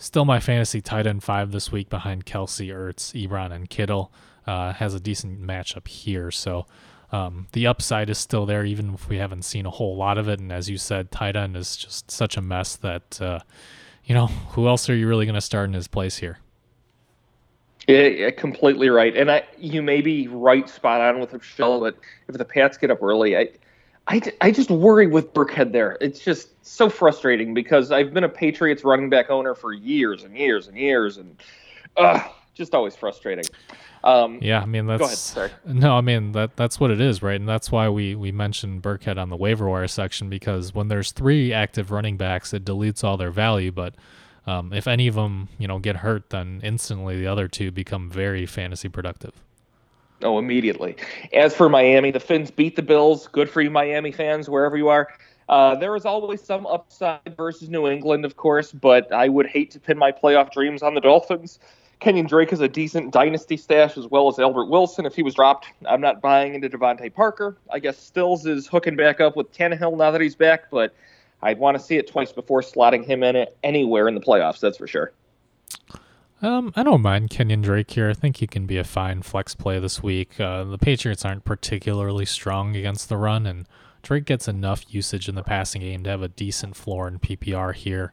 Still my fantasy tight end five this week behind Kelce, Ertz, Ebron, and Kittle. Uh, has a decent matchup here. So um, the upside is still there, even if we haven't seen a whole lot of it. And as you said, tight end is just such a mess that, uh, you know, who else are you really going to start in his place here? Yeah, yeah, completely right. And I, you may be right, spot on with Michel, but if the Pats get up early, I, I, I just worry with Burkhead there. It's just so frustrating because I've been a Patriots running back owner for years and years and years, and uh, just always frustrating. Um, Yeah, I mean that's Go ahead, sorry. no, I mean that that's what it is, right? And that's why we we mentioned Burkhead on the waiver wire section because when there's three active running backs, it deletes all their value. But um, if any of them, you know, get hurt, then instantly the other two become very fantasy productive. Oh, immediately. As for Miami, the Finns beat the Bills. Good for you, Miami fans, wherever you are. Uh, there is always some upside versus New England, of course, but I would hate to pin my playoff dreams on the Dolphins. Kenyon Drake is a decent dynasty stash as well as Albert Wilson. If he was dropped, I'm not buying into DeVante Parker. I guess Stills is hooking back up with Tannehill now that he's back, but I'd want to see it twice before slotting him in anywhere in the playoffs. That's for sure. Um, I don't mind Kenyon Drake here. I think he can be a fine flex play this week. Uh, the Patriots aren't particularly strong against the run, and Drake gets enough usage in the passing game to have a decent floor in PPR here.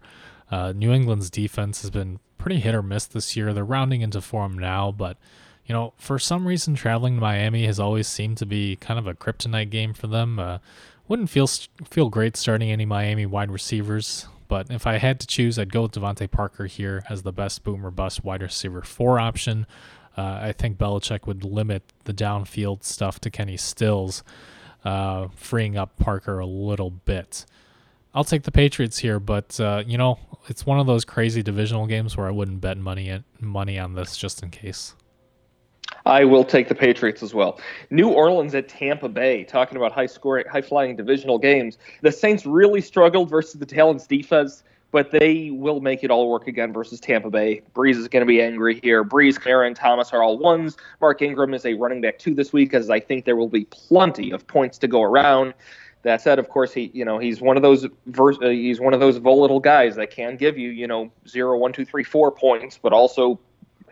Uh, New England's defense has been pretty hit or miss this year. They're rounding into form now, but you know, for some reason, traveling to Miami has always seemed to be kind of a kryptonite game for them. Uh, wouldn't feel feel great starting any Miami wide receivers, but if I had to choose, I'd go with DeVante Parker here as the best boomer bust wide receiver four option. Uh, I think Belichick would limit the downfield stuff to Kenny Stills, uh, freeing up Parker a little bit. I'll take the Patriots here, but uh, you know it's one of those crazy divisional games where I wouldn't bet money money on this just in case. I will take the Patriots as well. New Orleans at Tampa Bay, talking about high scoring, high flying divisional games. The Saints really struggled versus the Talons defense, but they will make it all work again versus Tampa Bay. Brees is going to be angry here. Brees, Kamara, and Thomas are all ones. Mark Ingram is a running back two this week, as I think there will be plenty of points to go around. That said, of course, he you know he's one of those uh, he's one of those volatile guys that can give you you know zero, one, two, three, four points, but also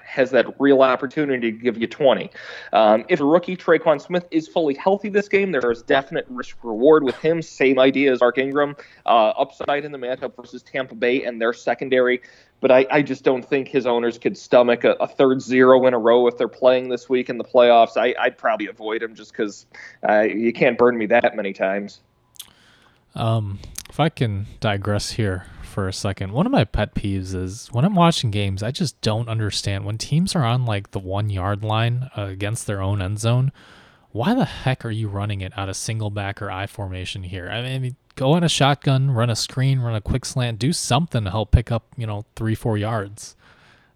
has that real opportunity to give you 20. Um, if rookie Tre'Quan Smith is fully healthy this game, there is definite risk reward with him. Same idea as Mark Ingram. Uh, upside in the matchup versus Tampa Bay and their secondary. But I, I just don't think his owners could stomach a, a, third zero in a row if they're playing this week in the playoffs. I, would probably avoid him just because uh, you can't burn me that many times. Um, if I can digress here for a second. One of my pet peeves is when I'm watching games, I just don't understand when teams are on like the one yard line uh, against their own end zone. Why the heck are you running it out of single back or I formation here? I mean, go on a shotgun, run a screen, run a quick slant, do something to help pick up, you know, three, four yards.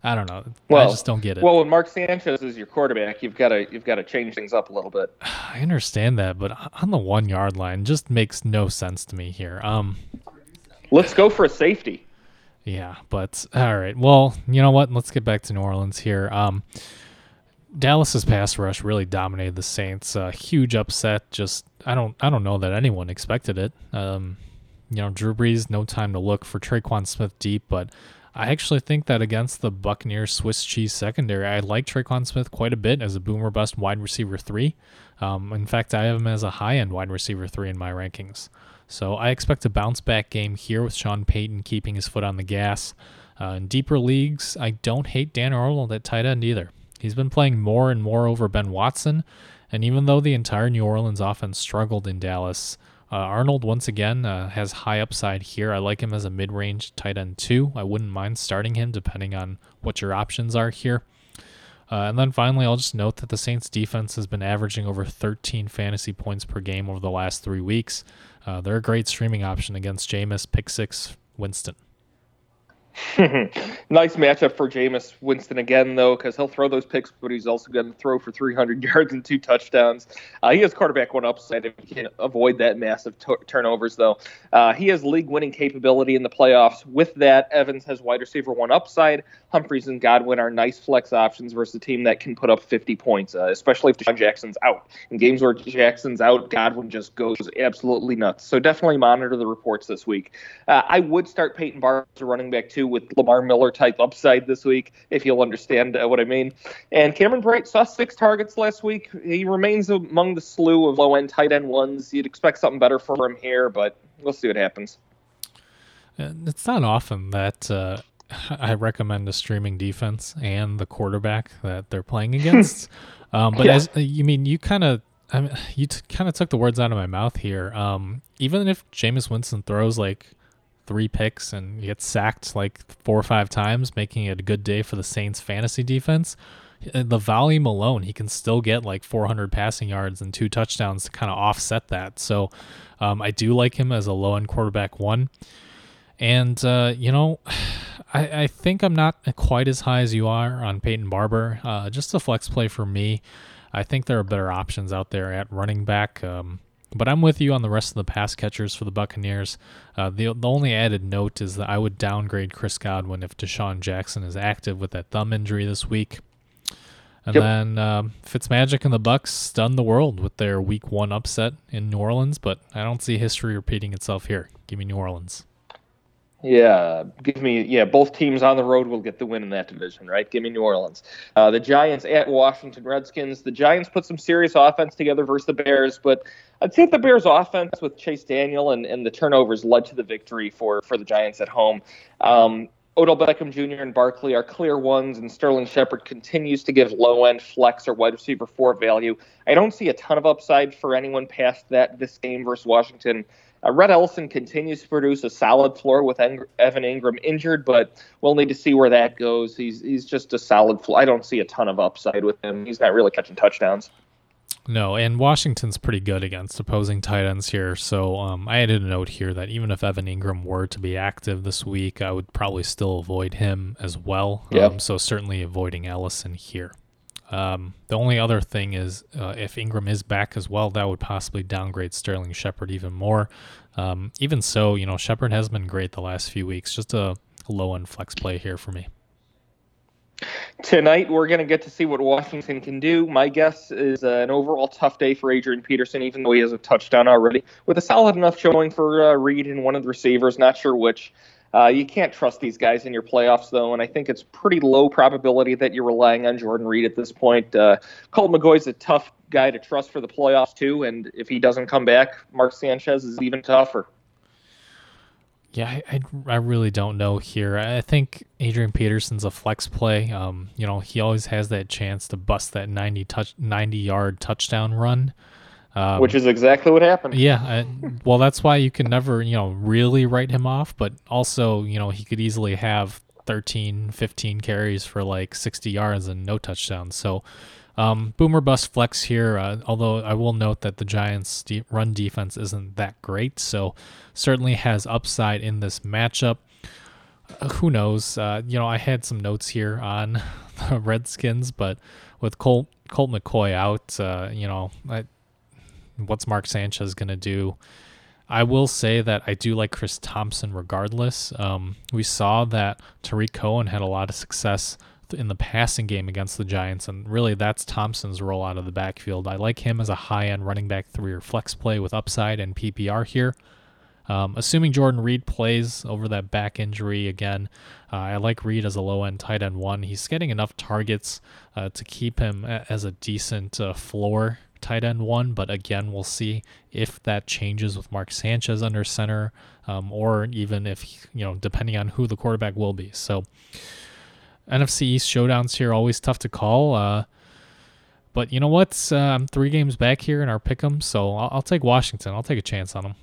I don't know. Well, I just don't get it. Well, when Mark Sanchez is your quarterback, you've got to you've got to change things up a little bit. I understand that, but on the one yard line just makes no sense to me here. Um, Let's go for a safety. yeah, but all right. Well, you know what? Let's get back to New Orleans here. Um, Dallas's pass rush really dominated the Saints. Uh, huge upset. Just I don't I don't know that anyone expected it. Um, you know, Drew Brees, no time to look for Tre'Quan Smith deep, but I actually think that against the Buccaneers Swiss cheese secondary, I like Tre'Quan Smith quite a bit as a boomer bust wide receiver three. Um, in fact, I have him as a high end wide receiver three in my rankings. So I expect a bounce back game here with Sean Payton keeping his foot on the gas. Uh, in deeper leagues, I don't hate Dan Arnold at tight end either. He's been playing more and more over Ben Watson, and even though the entire New Orleans offense struggled in Dallas, uh, Arnold once again uh, has high upside here. I like him as a mid-range tight end too. I wouldn't mind starting him depending on what your options are here. Uh, and then finally, I'll just note that the Saints defense has been averaging over 13 fantasy points per game over the last three weeks. Uh, they're a great streaming option against Jameis, Pick Six, Winston. nice matchup for Jameis Winston again, though, because he'll throw those picks, but he's also going to throw for 300 yards and two touchdowns. Uh, he has quarterback one upside if he can avoid that massive t- turnovers, though. Uh, he has league winning capability in the playoffs. With that, Evans has wide receiver one upside. Humphries and Godwin are nice flex options versus a team that can put up 50 points, uh, especially if Jackson's out. In games where Jackson's out, Godwin just goes absolutely nuts. So definitely monitor the reports this week. Uh, I would start Peyton Barber running back two with Lamar Miller type upside this week, if you'll understand uh, what I mean. And Cameron Brate saw six targets last week. He remains among the slew of low end tight end ones. You'd expect something better for him here, but we'll see what happens. It's not often that uh, I recommend a streaming defense and the quarterback that they're playing against. um, but Yeah. as you mean, you kind of. I mean, you t- kind of took the words out of my mouth here. Um, even if Jameis Winston throws like three picks and gets sacked like four or five times, making it a good day for the Saints fantasy defense, uh, the volume alone, he can still get like 400 passing yards and two touchdowns to kind of offset that. So um, I do like him as a low end quarterback one. And, uh, you know, I, I think I'm not quite as high as you are on Peyton Barber. Uh, just a flex play for me. I think there are better options out there at running back. Um, but I'm with you on the rest of the pass catchers for the Buccaneers. Uh, the the only added note is that I would downgrade Chris Godwin if DeSean Jackson is active with that thumb injury this week. And Yep. then um, Fitzmagic and the Bucs stunned the world with their Week One upset in New Orleans, but I don't see history repeating itself here. Give me New Orleans. Yeah, give me yeah. Both teams on the road will get the win in that division, right? Give me New Orleans. Uh, the Giants at Washington Redskins. The Giants put some serious offense together versus the Bears, but I'd say the Bears' offense with Chase Daniel and, and the turnovers led to the victory for for the Giants at home. Um, Odell Beckham Jr. and Barkley are clear ones, and Sterling Shepard continues to give low end flex or wide receiver four value. I don't see a ton of upside for anyone past that this game versus Washington. Uh, Rhett Ellison continues to produce a solid floor with Eng- Evan Engram injured, but we'll need to see where that goes. He's he's just a solid floor. I don't see a ton of upside with him. He's not really catching touchdowns. No, and Washington's pretty good against opposing tight ends here. So um, I added a note here that even if Evan Engram were to be active this week, I would probably still avoid him as well. Yep. Um, so certainly avoiding Ellison here. Um, the only other thing is uh, if Engram is back as well, that would possibly downgrade Sterling Shepard even more. Um, even so, you know, Shepard has been great the last few weeks. Just a low end flex play here for me. Tonight, we're going to get to see what Washington can do. My guess is uh, an overall tough day for Adrian Peterson, even though he has a touchdown already, with a solid enough showing for uh, Reed and one of the receivers, not sure which. Uh, you can't trust these guys in your playoffs, though, and I think it's pretty low probability that you're relying on Jordan Reed at this point. Uh, Colt McCoy's a tough guy to trust for the playoffs, too, and if he doesn't come back, Mark Sanchez is even tougher. Yeah, I, I, I really don't know here. I think Adrian Peterson's a flex play. Um, you know, he always has that chance to bust that 90 touch 90 yard touchdown run. Um, which is exactly what happened. yeah, I, well, that's why you can never, you know, really write him off, but also, you know, he could easily have 13, 15 carries for like 60 yards and no touchdowns. So, Um, boomer bust flex here, uh, although I will note that the Giants' de- run defense isn't that great, so certainly has upside in this matchup. Uh, who knows? Uh, you know, I had some notes here on the Redskins, but with Colt, Colt McCoy out, uh, you know, I, what's Mark Sanchez going to do? I will say that I do like Chris Thompson regardless. Um, we saw that Tarik Cohen had a lot of success in the passing game against the Giants, and really that's Thompson's role out of the backfield. I like him as a high end running back three or flex play with upside and PPR here. Um, assuming Jordan Reed plays over that back injury again, uh, I like Reed as a low end tight end one. He's getting enough targets uh, to keep him as a decent uh, floor tight end one, but again, we'll see if that changes with Mark Sanchez under center, um, or even if you know, depending on who the quarterback will be. So, NFC East showdowns here always tough to call. Uh, but you know what? Uh, I'm three games back here in our pick'em, so I'll, I'll take Washington. I'll take a chance on them.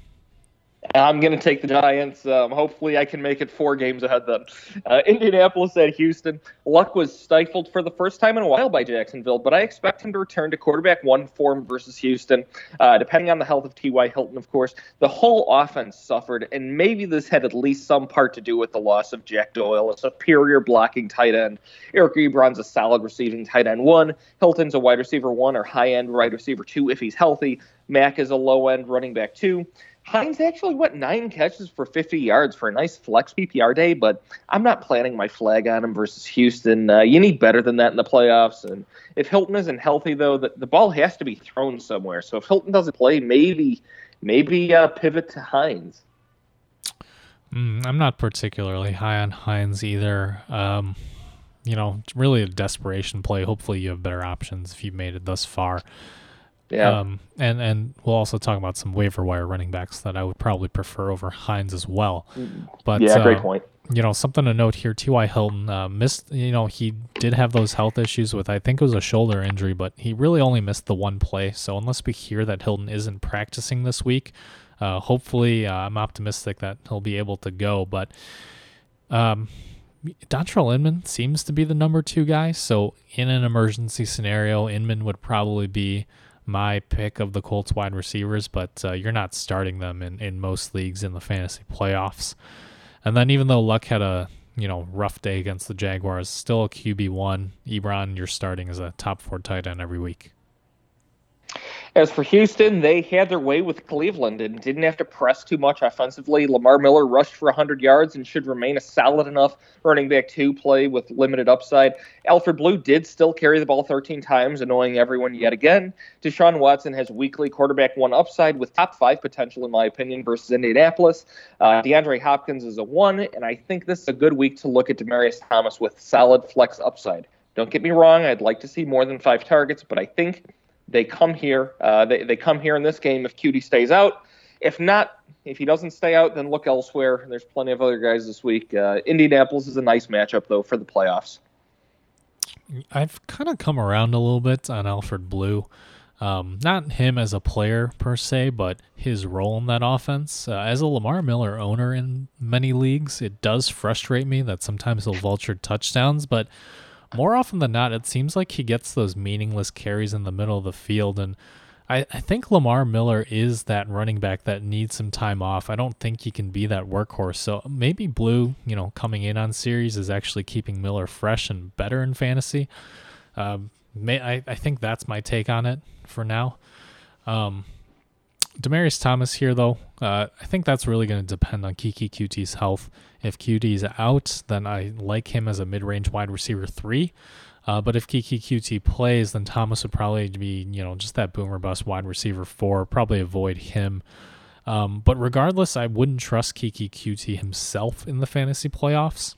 I'm going to take the Giants. Um, hopefully, I can make it four games ahead then. Uh, Indianapolis at Houston. Luck was stifled for the first time in a while by Jacksonville, but I expect him to return to quarterback one form versus Houston. Uh, depending on the health of T.Y. Hilton, of course, the whole offense suffered, and maybe this had at least some part to do with the loss of Jack Doyle, a superior blocking tight end. Eric Ebron's a solid receiving tight end one. Hilton's a wide receiver one or high end wide receiver two if he's healthy. Mack is a low end running back too. Hines actually went nine catches for 50 yards for a nice flex PPR day, but I'm not planning my flag on him versus Houston. Uh, you need better than that in the playoffs. And if Hilton isn't healthy, though, the, the ball has to be thrown somewhere. So if Hilton doesn't play, maybe maybe uh, pivot to Hines. Mm, I'm not particularly high on Hines either. Um, you know, really a desperation play. Hopefully, you have better options if you've made it thus far. Yeah. Um, and and we'll also talk about some waiver wire running backs that I would probably prefer over Hines as well. But yeah, great uh, point. You know, something to note here: T.Y. Hilton uh, missed. You know, he did have those health issues with I think it was a shoulder injury, but he really only missed the one play. So unless we hear that Hilton isn't practicing this week, uh, hopefully uh, I'm optimistic that he'll be able to go. But um, Dontrelle Inman seems to be the number two guy. So in an emergency scenario, Inman would probably be my pick of the Colts wide receivers, but uh, you're not starting them in, in most leagues in the fantasy playoffs. And then even though Luck had a you know rough day against the Jaguars, still a QB one. Ebron, you're starting as a top four tight end every week. As for Houston, they had their way with Cleveland and didn't have to press too much offensively. Lamar Miller rushed for 100 yards and should remain a solid enough running back to play with limited upside. Alfred Blue did still carry the ball 13 times, annoying everyone yet again. Deshaun Watson has weekly quarterback one upside with top five potential, in my opinion, versus Indianapolis. Uh, DeAndre Hopkins is a one, and I think this is a good week to look at Demaryius Thomas with solid flex upside. Don't get me wrong, I'd like to see more than five targets, but I think they come here. Uh, they, they come here in this game if Coutee stays out. If not, if he doesn't stay out, then look elsewhere. There's plenty of other guys this week. Uh, Indianapolis is a nice matchup, though, for the playoffs. I've kind of come around a little bit on Alfred Blue. Um, not him as a player per se, but his role in that offense. Uh, as a Lamar Miller owner in many leagues, it does frustrate me that sometimes he'll vulture touchdowns, but more often than not, it seems like he gets those meaningless carries in the middle of the field. And I, I think Lamar Miller is that running back that needs some time off. I don't think he can be that workhorse. So maybe Blue, you know, coming in on series is actually keeping Miller fresh and better in fantasy. Um, may, I, I think that's my take on it for now. Um, Demaryius Thomas here, though, uh, I think that's really going to depend on Keke Coutee's health. If Coutee is out, then I like him as a mid-range wide receiver three. Uh, but if Keke Coutee plays, then Thomas would probably be, you know, just that boomer bust wide receiver four. Probably avoid him. Um, but regardless, I wouldn't trust Keke Coutee himself in the fantasy playoffs.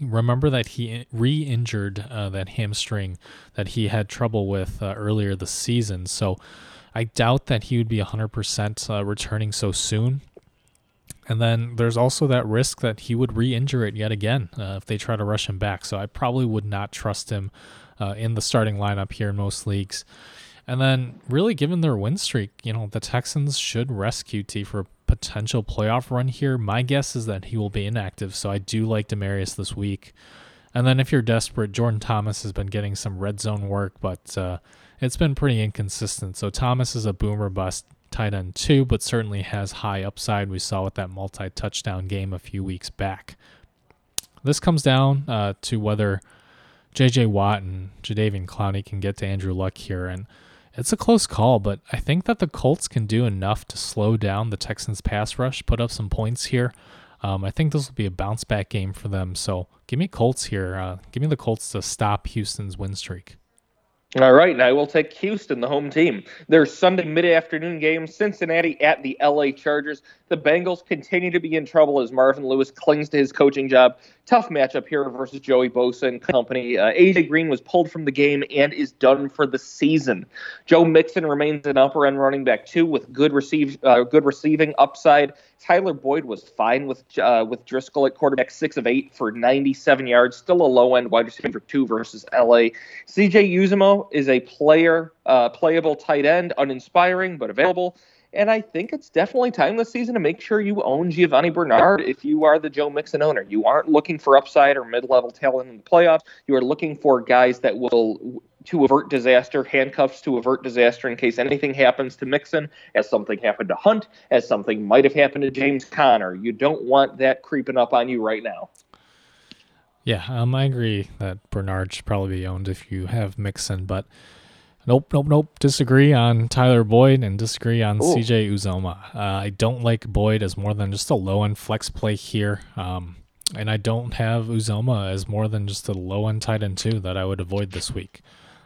Remember that he re-injured uh, that hamstring that he had trouble with uh, earlier this season. So I doubt that he would be 100% uh, returning so soon. And then there's also that risk that he would re injure it yet again uh, if they try to rush him back. So I probably would not trust him uh, in the starting lineup here in most leagues. And then, really, given their win streak, you know, the Texans should rescue T for a potential playoff run here. My guess is that he will be inactive. So I do like Demaryius this week. And then if you're desperate, Jordan Thomas has been getting some red zone work, but uh, it's been pretty inconsistent. So Thomas is a boomer bust tight end too, but certainly has high upside. We saw with that multi touchdown game a few weeks back. This comes down uh, to whether J.J. Watt and Jadeveon Clowney can get to Andrew Luck here, and it's a close call. But I think that the Colts can do enough to slow down the Texans' pass rush, put up some points here. Um, I think this will be a bounce back game for them. So give me Colts here. Uh, give me the Colts to stop Houston's win streak. All right, and I will take Houston, the home team. Their Sunday mid-afternoon game, Cincinnati at the LA Chargers. The Bengals continue to be in trouble as Marvin Lewis clings to his coaching job. Tough matchup here versus Joey Bosa and company. Uh, AJ Green was pulled from the game and is done for the season. Joe Mixon remains an upper end running back too, with good receive uh, good receiving upside. Tyler Boyd was fine with uh, with Driskel at quarterback, six of eight for 97 yards. Still a low end wide receiver two versus LA. CJ Uzomah is a player, uh, playable tight end, uninspiring but available. And I think it's definitely time this season to make sure you own Giovani Bernard if you are the Joe Mixon owner. You aren't looking for upside or mid level talent in the playoffs. You are looking for guys that will to avert disaster, handcuffs to avert disaster in case anything happens to Mixon, as something happened to Hunt, as something might have happened to James Conner. You don't want that creeping up on you right now. Yeah, um, I agree that Bernard should probably be owned if you have Mixon, but Nope, nope, nope. Disagree on Tyler Boyd and disagree on Ooh. CJ Uzomah. Uh, I don't like Boyd as more than just a low end flex play here. Um, and I don't have Uzomah as more than just a low end tight end too that I would avoid this week.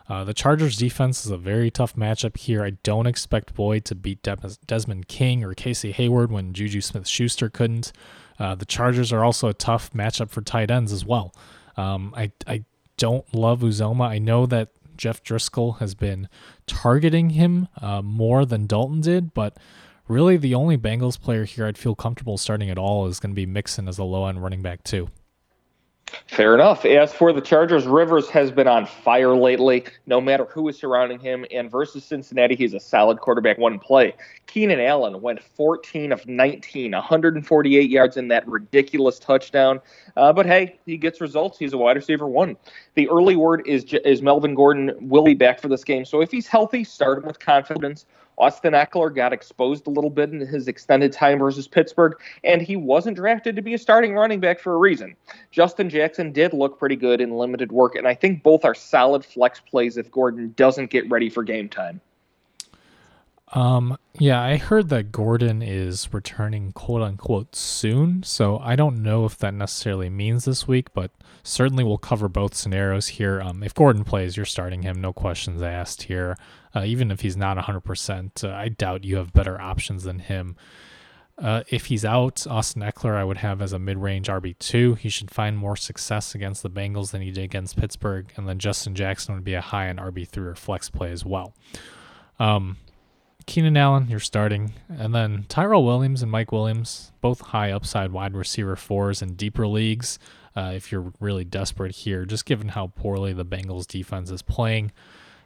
Uh, the Chargers defense is a very tough matchup here. I don't expect Boyd to beat Des- Desmond King or Casey Hayward when Juju Smith Schuster couldn't. Uh, the Chargers are also a tough matchup for tight ends as well. Um, I, I don't love Uzomah. I know that Jeff Driskel has been targeting him uh, more than Dalton did, but really the only Bengals player here I'd feel comfortable starting at all is going to be Mixon as a low end running back, too. Fair enough. As for the Chargers, Rivers has been on fire lately, no matter who is surrounding him. And versus Cincinnati, he's a solid quarterback, one play. Keenan Allen went 14 of 19, 148 yards in that ridiculous touchdown. Uh, but hey, he gets results. He's a wide receiver one. The early word is is Melvin Gordon will be back for this game. So if he's healthy, start him with confidence. Austin Ekeler got exposed a little bit in his extended time versus Pittsburgh, and he wasn't drafted to be a starting running back for a reason. Justin Jackson did look pretty good in limited work, and I think both are solid flex plays if Gordon doesn't get ready for game time. Um, yeah, I heard that Gordon is returning quote unquote soon, so I don't know if that necessarily means this week, but certainly we'll cover both scenarios here. Um, if Gordon plays, you're starting him, no questions asked here. Uh, even if he's not 100%, uh, I doubt you have better options than him. Uh, if he's out, Austin Ekeler I would have as a mid-range RB2. He should find more success against the Bengals than he did against Pittsburgh, and then Justin Jackson would be a high-end RB3 or flex play as well. Um, Keenan Allen, you're starting, and then Tyrell Williams and Mike Williams, both high upside wide receiver fours in deeper leagues. Uh, if you're really desperate here, just given how poorly the Bengals defense is playing.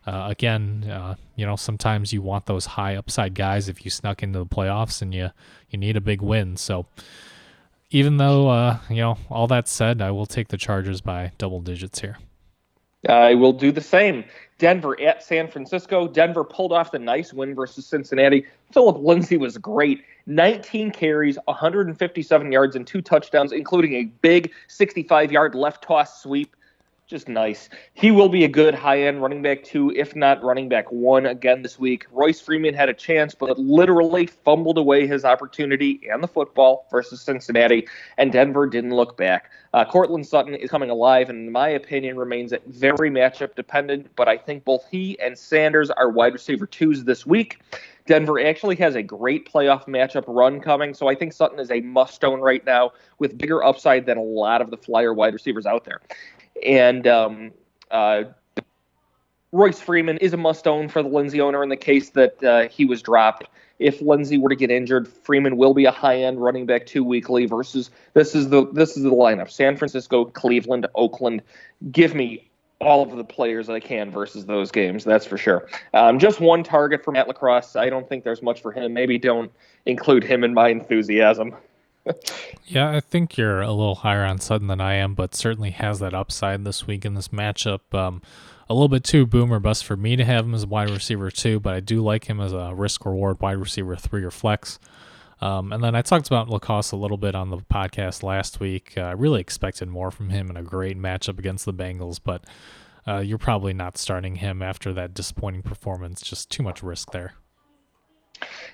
Uh, again, uh, you know, sometimes you want those high upside guys if you snuck into the playoffs and you you need a big win. So even though uh, you know all that said, I will take the Chargers by double digits here. Uh, I will do the same. Denver at San Francisco. Denver pulled off the nice win versus Cincinnati. Philip Lindsay was great. 19 carries, 157 yards, and two touchdowns, including a big 65 yard left toss sweep just nice. He will be a good high end running back two, if not running back one again this week. Royce Freeman had a chance, but literally fumbled away his opportunity and the football versus Cincinnati, and Denver didn't look back. Uh, Courtland Sutton is coming alive, and in my opinion, remains very matchup dependent. But I think both he and Sanders are wide receiver twos this week. Denver actually has a great playoff matchup run coming, so I think Sutton is a must own right now with bigger upside than a lot of the flyer wide receivers out there and um, uh, Royce Freeman is a must own for the Lindsay owner in the case that uh, he was dropped. If Lindsay were to get injured, Freeman will be a high end running back two weekly versus this is the this is the lineup: San Francisco, Cleveland, Oakland. Give me all of the players I can versus those games. That's for sure. Um, just one target for Matt LaCosse. I don't think there's much for him. Maybe don't include him in my enthusiasm. Yeah, I think you're a little higher on Sutton than I am, but certainly has that upside this week in this matchup. Um, a little bit too boomer bust for me to have him as wide receiver two, but I do like him as a risk reward wide receiver three or flex. Um, and then I talked about LaCosse a little bit on the podcast last week. Uh, I really expected more from him in a great matchup against the Bengals, but uh, you're probably not starting him after that disappointing performance. Just too much risk there.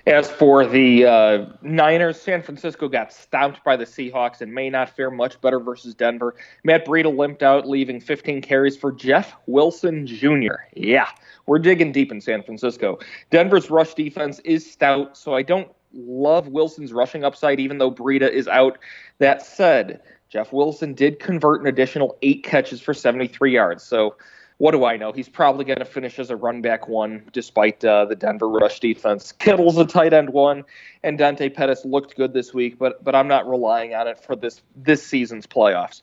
As for the uh, Niners, San Francisco got stomped by the Seahawks and may not fare much better versus Denver. Matt Breida limped out, leaving 15 carries for Jeff Wilson Jr. Yeah, we're digging deep in San Francisco. Denver's rush defense is stout, so I don't love Wilson's rushing upside, even though Breida is out. That said, Jeff Wilson did convert an additional eight catches for 73 yards. So what do I know? He's probably going to finish as a run back one, despite uh, the Denver rush defense. Kittle's a tight end one, and Dante Pettis looked good this week, but but I'm not relying on it for this this season's playoffs.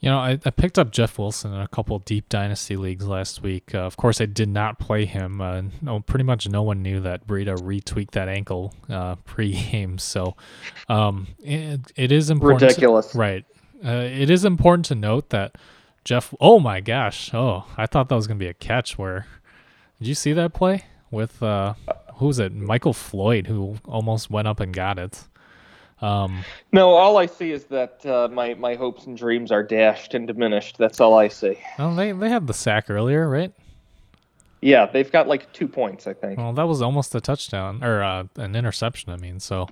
You know, I, I picked up Jeff Wilson in a couple deep dynasty leagues last week. Uh, of course, I did not play him. Uh, no, pretty much no one knew that Breida retweaked that ankle uh, pre-game. So, um, it, it is important. Ridiculous, to, right? Uh, it is important to note that Jeff. Oh my gosh! Oh, I thought that was gonna be a catch. Where did you see that play with uh, who was it? Michael Floyd, who almost went up and got it. Um, no, all I see is that uh, my my hopes and dreams are dashed and diminished. That's all I see. Well, they they had the sack earlier, right? Yeah, they've got like two points, I think. Well, that was almost a touchdown or uh, an interception. I mean, so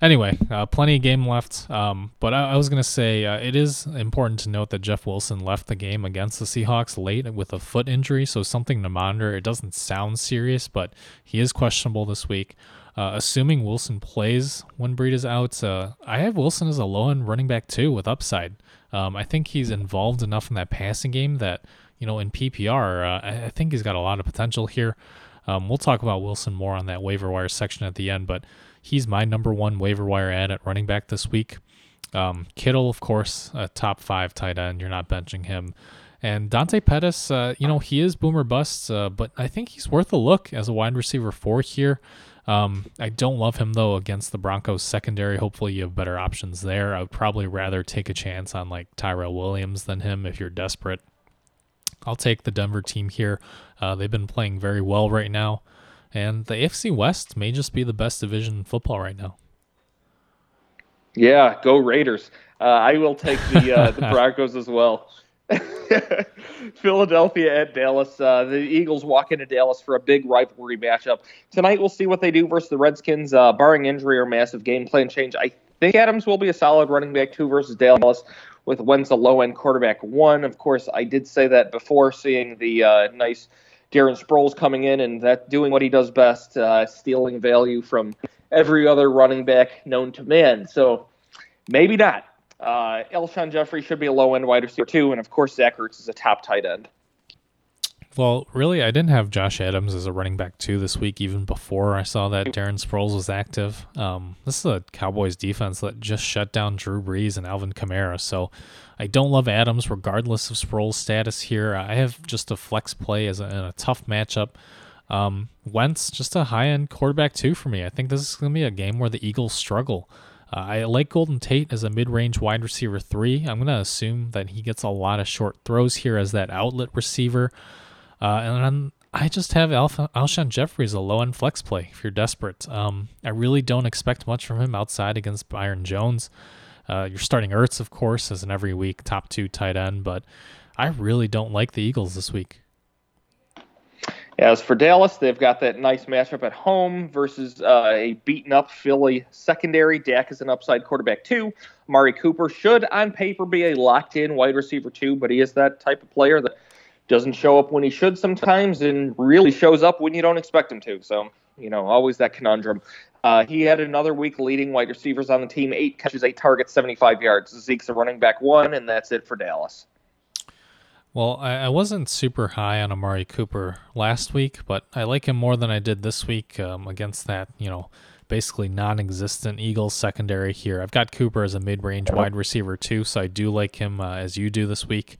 anyway, uh, plenty of game left. Um, but I, I was gonna say uh, it is important to note that Jeff Wilson left the game against the Seahawks late with a foot injury, so something to monitor. It doesn't sound serious, but he is questionable this week. Uh, assuming Wilson plays when Breida is out, uh, I have Wilson as a low end running back too with upside. Um, I think he's involved enough in that passing game that you know, in PPR, uh, I think he's got a lot of potential here. Um, we'll talk about Wilson more on that waiver wire section at the end, but he's my number one waiver wire add at running back this week. Um, Kittle, of course, a top five tight end. You're not benching him. And Dante Pettis, uh, you know, he is boomer busts, uh, but I think he's worth a look as a wide receiver four here. Um, I don't love him though against the Broncos secondary. Hopefully, you have better options there. I would probably rather take a chance on like Tyrell Williams than him if you're desperate. I'll take the Denver team here. Uh, they've been playing very well right now, and the AFC West may just be the best division in football right now. Yeah, go Raiders. Uh, I will take the uh, the Broncos as well. Philadelphia at Dallas. Uh, the Eagles walk into Dallas for a big rivalry matchup tonight. We'll see what they do versus the Redskins. Uh, barring injury or massive game plan change, I think Adams will be a solid running back two versus Dallas with Wentz a low end quarterback one. Of course, I did say that before seeing the uh, nice Darren Sproles coming in and that doing what he does best, uh, stealing value from every other running back known to man. So maybe not. Uh, Alshon Jeffery should be a low end wide receiver too, and of course Zach Ertz is a top tight end. Well, really, I didn't have Josh Adams as a running back two this week, even before I saw that Darren Sproles was active. Um, this is a Cowboys defense that just shut down Drew Brees and Alvin Kamara, so I don't love Adams regardless of Sproles' status here. I have just a flex play as a, in a tough matchup. Um, Wentz, just a high end quarterback two for me. I think this is going to be a game where the Eagles struggle. Uh, I like Golden Tate as a mid range wide receiver three. I'm going to assume that he gets a lot of short throws here as that outlet receiver. Uh, and then I just have Alpha, Alshon Jeffery as a low end flex play if you're desperate. Um, I really don't expect much from him outside against Byron Jones. Uh, you're starting Ertz, of course, as an every week top two tight end, but I really don't like the Eagles this week. As for Dallas, they've got that nice matchup at home versus uh, a beaten up Philly secondary. Dak is an upside quarterback, too. Mari Cooper should, on paper, be a locked in wide receiver, too, but he is that type of player that doesn't show up when he should sometimes and really shows up when you don't expect him to. So, you know, always that conundrum. Uh, he had another week leading wide receivers on the team, eight catches, eight targets, 75 yards. Zeke's a running back one, and that's it for Dallas. Well, I, I wasn't super high on Amari Cooper last week, but I like him more than I did this week um, against that, you know, basically non-existent Eagles secondary here. I've got Cooper as a mid-range wide receiver too, so I do like him uh, as you do this week.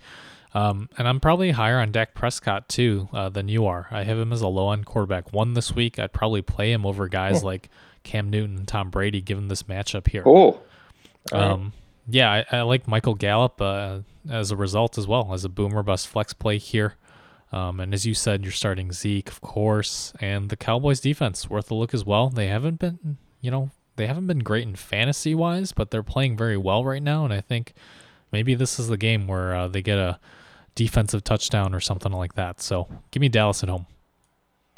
Um, and I'm probably higher on Dak Prescott too uh, than you are. I have him as a low end quarterback one this week. I'd probably play him over guys like Cam Newton and Tom Brady given this matchup here. Oh, Um, yeah, I, I like Michael Gallup uh, as a result as well as a boomer bust flex play here. Um, and as you said, you're starting Zeke, of course, and the Cowboys defense worth a look as well. They haven't been, you know, they haven't been great in fantasy wise, but they're playing very well right now. And I think maybe this is the game where uh, they get a defensive touchdown or something like that. So give me Dallas at home.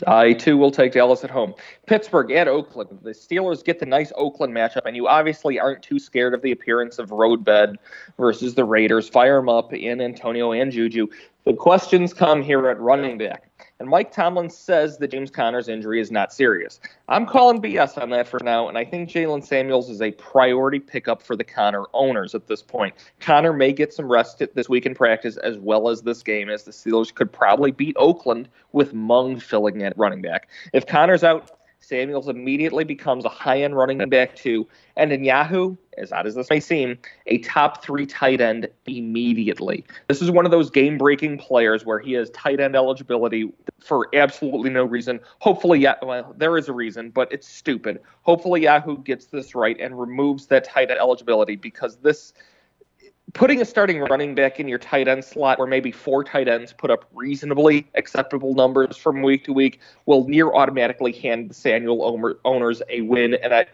I too will take Dallas at home. Pittsburgh at Oakland. The Steelers get the nice Oakland matchup, and you obviously aren't too scared of the appearance of Roadbed versus the Raiders. Fire them up in Antonio and Juju. The questions come here at running back. And Mike Tomlin says that James Conner's injury is not serious. I'm calling BS on that for now, and I think Jaylen Samuels is a priority pickup for the Conner owners at this point. Conner may get some rest this week in practice as well as this game, as the Steelers could probably beat Oakland with Mung filling at running back. If Conner's out, Samuels immediately becomes a high end running back too, and in Yahoo, as odd as this may seem, a top three tight end immediately. This is one of those game breaking players where he has tight end eligibility for absolutely no reason. Hopefully, yeah, well, there is a reason, but it's stupid. Hopefully, Yahoo gets this right and removes that tight end eligibility because this putting a starting running back in your tight end slot where maybe four tight ends put up reasonably acceptable numbers from week to week will near automatically hand the Samuel owners a win. And I,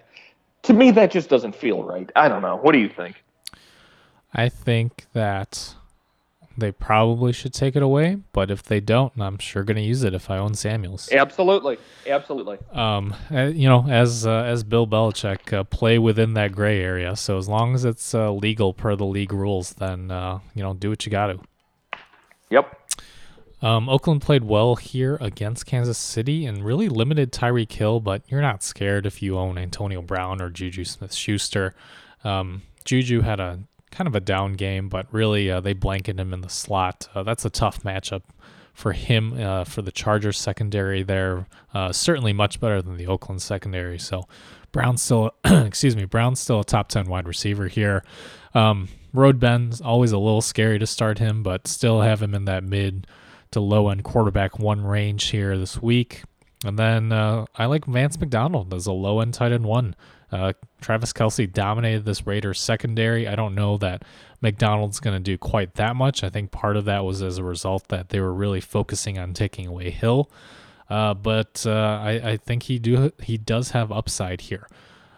to me, that just doesn't feel right. I don't know. What do you think? I think that they probably should take it away, but if they don't, I'm sure going to use it if I own Samuels. Absolutely, absolutely. Um, uh, you know, as uh, as Bill Belichick, uh, play within that gray area. So as long as it's uh, legal per the league rules, then uh, you know, do what you got to. Yep. Um, Oakland played well here against Kansas City and really limited Tyreek Hill, but you're not scared if you own Antonio Brown or Juju Smith-Schuster. Um, Juju had a kind of a down game, but really uh, they blanket him in the slot. Uh, that's a tough matchup for him uh, for the Chargers secondary. There, uh, certainly much better than the Oakland secondary. So Brown's still, excuse me, Brown's still a top ten wide receiver here. Um, Road always a little scary to start him, but still have him in that mid to low end quarterback one range here this week. And then uh, I like Vance McDonald as a low end tight end one. Uh, Travis Kelce dominated this Raiders secondary. I don't know that McDonald's going to do quite that much. I think part of that was as a result that they were really focusing on taking away Hill. Uh, but uh, I, I, think he do he does have upside here.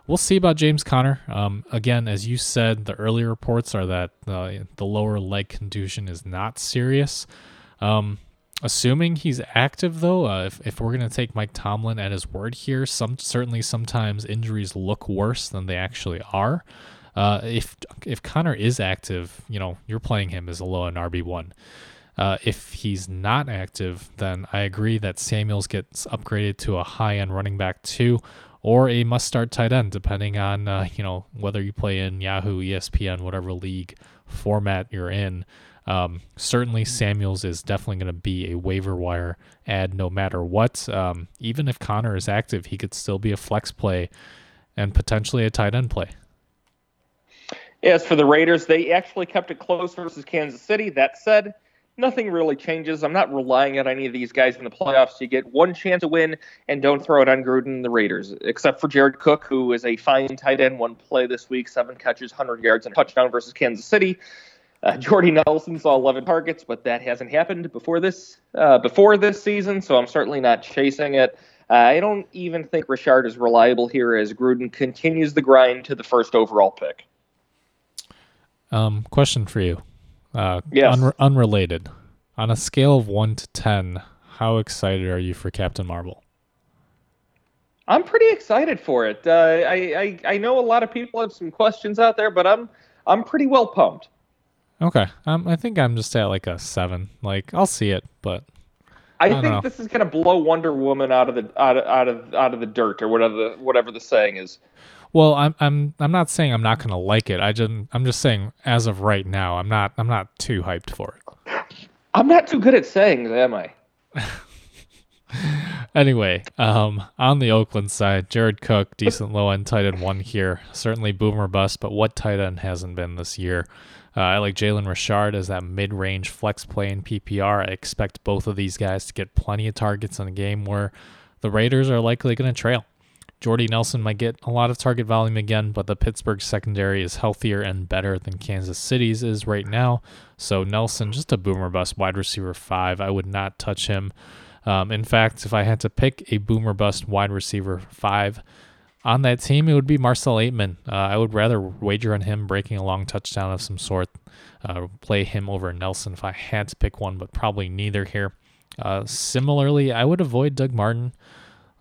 We'll see about James Conner. Um, again, as you said, the early reports are that uh, the lower leg contusion is not serious. Um, assuming he's active though uh, if, if we're going to take mike tomlin at his word here some certainly sometimes injuries look worse than they actually are. Uh, if if conner is active you know you're playing him as a low end rb1 uh, if he's not active then i agree that samuels gets upgraded to a high end running back too or a must start tight end depending on uh, you know whether you play in yahoo espn whatever league format you're in um, certainly, Samuels is definitely going to be a waiver wire add no matter what. Um, even if Conner is active, he could still be a flex play and potentially a tight end play. As for the Raiders, they actually kept it close versus Kansas City. That said, nothing really changes. I'm not relying on any of these guys in the playoffs. You get one chance to win, and don't throw it on Gruden and the Raiders, except for Jared Cook, who is a fine tight end, one play this week, seven catches, 100 yards, and a touchdown versus Kansas City. Uh, Jordy Nelson saw 11 targets, but that hasn't happened before this uh, before this season, so I'm certainly not chasing it. Uh, I don't even think Richard is reliable here as Gruden continues the grind to the first overall pick. Um, question for you. Uh, yes. Un- unrelated. On a scale of one to ten, how excited are you for Captain Marvel? I'm pretty excited for it. Uh, I, I I know a lot of people have some questions out there, but I'm I'm pretty well pumped. Okay, um, I think I'm just at like a seven. Like I'll see it, but I, I think know. this is gonna blow Wonder Woman out of the out of, out of out of the dirt or whatever the whatever the saying is. Well, I'm I'm I'm not saying I'm not gonna like it. I just I'm just saying as of right now, I'm not I'm not too hyped for it. I'm not too good at sayings, am I? anyway, um, on the Oakland side, Jared Cook, decent low end tight end one here. Certainly boomer bust, but what tight end hasn't been this year? Uh, I like Jalen Richard as that mid range flex play in PPR. I expect both of these guys to get plenty of targets in a game where the Raiders are likely going to trail. Jordy Nelson might get a lot of target volume again, but the Pittsburgh secondary is healthier and better than Kansas City's is right now. So Nelson, just a boomer bust wide receiver five. I would not touch him. Um, in fact, if I had to pick a boomer bust wide receiver five on that team, it would be Marcel Ateman. Uh, I would rather wager on him breaking a long touchdown of some sort, uh, play him over Nelson if I had to pick one, but probably neither here. Uh, similarly, I would avoid Doug Martin.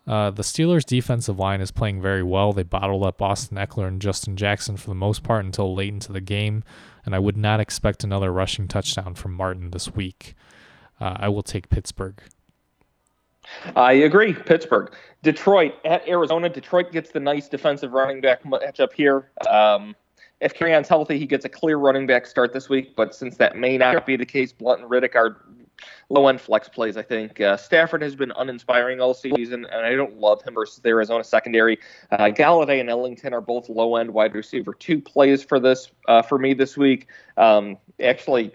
Uh, the Steelers' defensive line is playing very well. They bottled up Austin Ekeler and Justin Jackson for the most part until late into the game, and I would not expect another rushing touchdown from Martin this week. Uh, I will take Pittsburgh. I agree. Pittsburgh, Detroit at Arizona. Detroit gets the nice defensive running back matchup here. Um, if Kerryon's healthy, he gets a clear running back start this week. But since that may not be the case, Blunt and Riddick are low end flex plays. I think uh, Stafford has been uninspiring all season, and I don't love him versus the Arizona secondary. Uh, Golladay and Ellington are both low end wide receiver two plays for this uh, for me this week. Um, actually,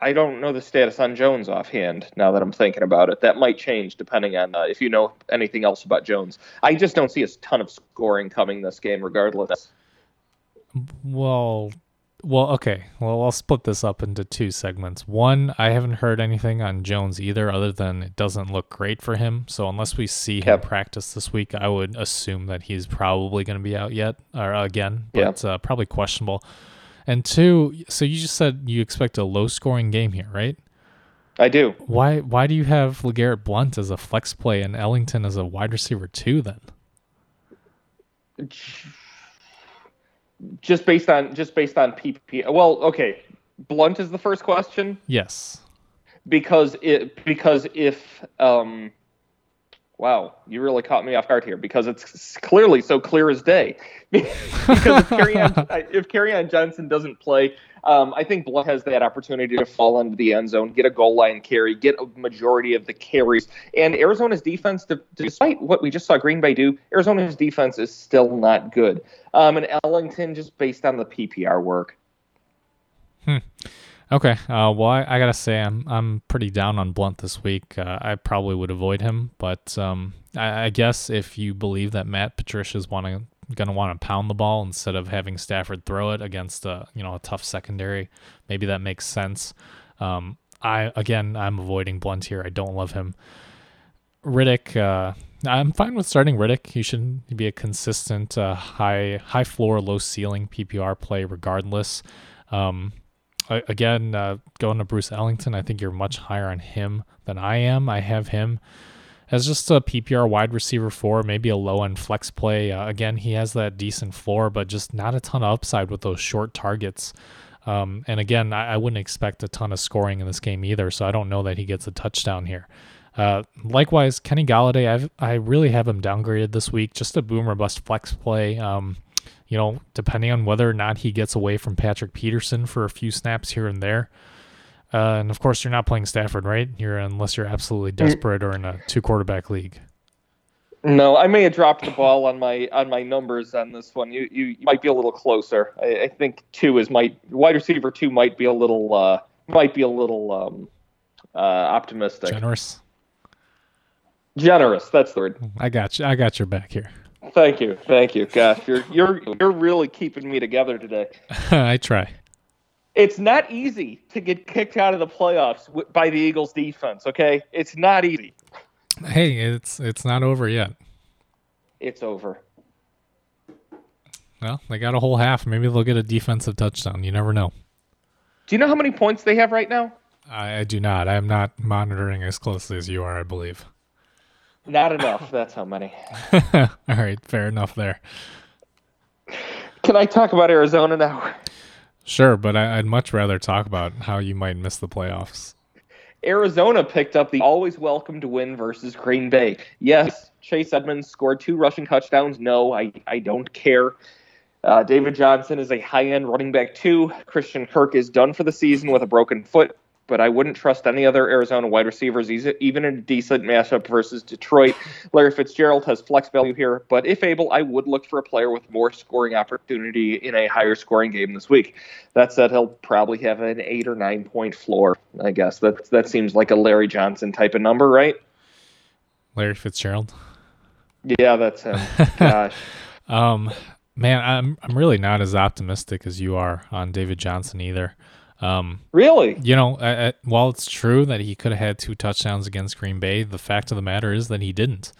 I don't know the status on Jones offhand. Now that I'm thinking about it, that might change depending on uh, if you know anything else about Jones. I just don't see a ton of scoring coming this game, regardless. Well, well, okay. Well, I'll split this up into two segments. One, I haven't heard anything on Jones either, other than it doesn't look great for him. So unless we see him yep. practice this week, I would assume that he's probably going to be out yet or again, but uh, probably questionable. And two, so you just said you expect a low-scoring game here, right? I do. Why? Why do you have LeGarrette Blunt as a flex play and Ellington as a wide receiver two then? just based on just based on PPP. Well, okay, Blunt is the first question. Yes. Because it because if um, wow, you really caught me off guard here because it's clearly so clear as day. because if Kerryon Johnson doesn't play, um, I think Blunt has that opportunity to fall into the end zone, get a goal line carry, get a majority of the carries. And Arizona's defense, despite what we just saw Green Bay do, Arizona's defense is still not good. Um, and Ellington, just based on the PPR work. Hmm. Okay. Uh, well, I, I, gotta say, I'm I'm pretty down on Blunt this week. Uh, I probably would avoid him, but um, I, I, guess if you believe that Matt Patricia's wanting gonna want to pound the ball instead of having Stafford throw it against a you know a tough secondary, maybe that makes sense. Um, I again, I'm avoiding Blunt here. I don't love him. Riddick, uh, I'm fine with starting Riddick. He should be a consistent uh, high high floor, low ceiling PPR play regardless. Um, again, uh, going to Bruce Ellington, I think you're much higher on him than I am. I have him as just a PPR wide receiver four, maybe a low end flex play. Uh, again, he has that decent floor, but just not a ton of upside with those short targets. Um, and again, I, I, wouldn't expect a ton of scoring in this game either, so I don't know that he gets a touchdown here. Uh, likewise, Kenny Golladay, I've, I really have him downgraded this week. Just a boomer bust flex play. Um, you know, depending on whether or not he gets away from Patrick Peterson for a few snaps here and there. Uh, and of course, you're not playing Stafford, right? You're unless you're absolutely mm. desperate or in a two quarterback league. No, I may have dropped the ball on my on my numbers on this one. You you might be a little closer. I, I think two is might wide receiver two might be a little uh, might be a little um, uh, optimistic. Generous. Generous. That's the word. I got you. I got your back here. Thank you, thank you. Gosh, you're you're you're really keeping me together today. I try. It's not easy to get kicked out of the playoffs by the Eagles defense. Okay, it's not easy. Hey, it's it's not over yet. It's over. Well, they got a whole half. Maybe they'll get a defensive touchdown. You never know. Do you know how many points they have right now? I, I do not. I am not monitoring as closely as you are. I believe. Not enough. That's how many. All right, fair enough there. Can I talk about Arizona now? Sure, but I, would much rather talk about how you might miss the playoffs. Arizona picked up the always welcomed win versus Green Bay. Yes, Chase Edmonds scored two rushing touchdowns. No, I, I don't care. Uh, David Johnson is a high end running back, too. Christian Kirk is done for the season with a broken foot but I wouldn't trust any other Arizona wide receivers, even in a decent matchup versus Detroit. Larry Fitzgerald has flex value here, but if able, I would look for a player with more scoring opportunity in a higher scoring game this week. That said, he'll probably have an eight or nine point floor. I guess that that seems like a Larry Johnson type of number, right? Larry Fitzgerald. Yeah, that's him. Gosh. Um, man, I'm I'm really not as optimistic as you are on David Johnson either. Um, really? You know, uh, uh, while it's true that he could have had two touchdowns against Green Bay, the fact of the matter is that he didn't.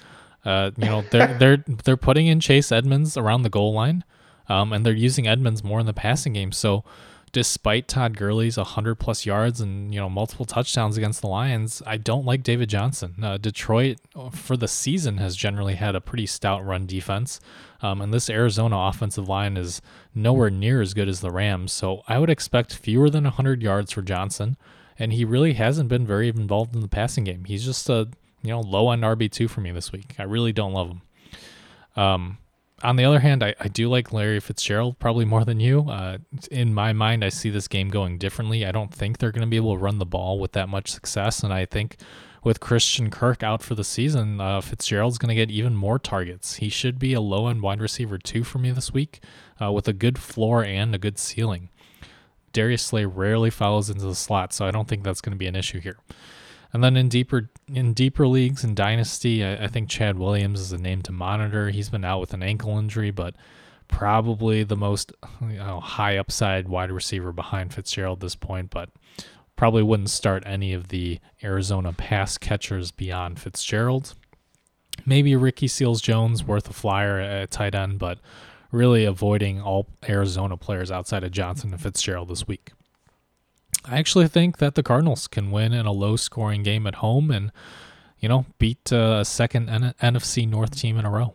Uh, you know, they're they're they're putting in Chase Edmonds around the goal line, um, and they're using Edmonds more in the passing game. So, despite Todd Gurley's 100 plus yards and you know multiple touchdowns against the Lions, I don't like David Johnson. Uh, Detroit uh, for the season has generally had a pretty stout run defense, um, and this Arizona offensive line is nowhere near as good as the Rams. So I would expect fewer than 100 yards for Johnson, and he really hasn't been very involved in the passing game. He's just a you know low end RB two for me this week. I really don't love him. Um, on the other hand, I, I do like Larry Fitzgerald probably more than you. Uh, in my mind, I see this game going differently. I don't think they're going to be able to run the ball with that much success. And I think with Christian Kirk out for the season, uh, Fitzgerald's going to get even more targets. He should be a low end wide receiver too, for me this week uh, with a good floor and a good ceiling. Darius Slay rarely follows into the slot, so I don't think that's going to be an issue here. And then in deeper in deeper leagues in Dynasty, I, I, think Chad Williams is a name to monitor. He's been out with an ankle injury, but probably the most you know, high upside wide receiver behind Fitzgerald at this point. But probably wouldn't start any of the Arizona pass catchers beyond Fitzgerald. Maybe Ricky Seals Jones worth a flyer at tight end, but really avoiding all Arizona players outside of Johnson and Fitzgerald this week. I actually think that the Cardinals can win in a low scoring game at home and, you know, beat uh, a second N- NFC North team in a row.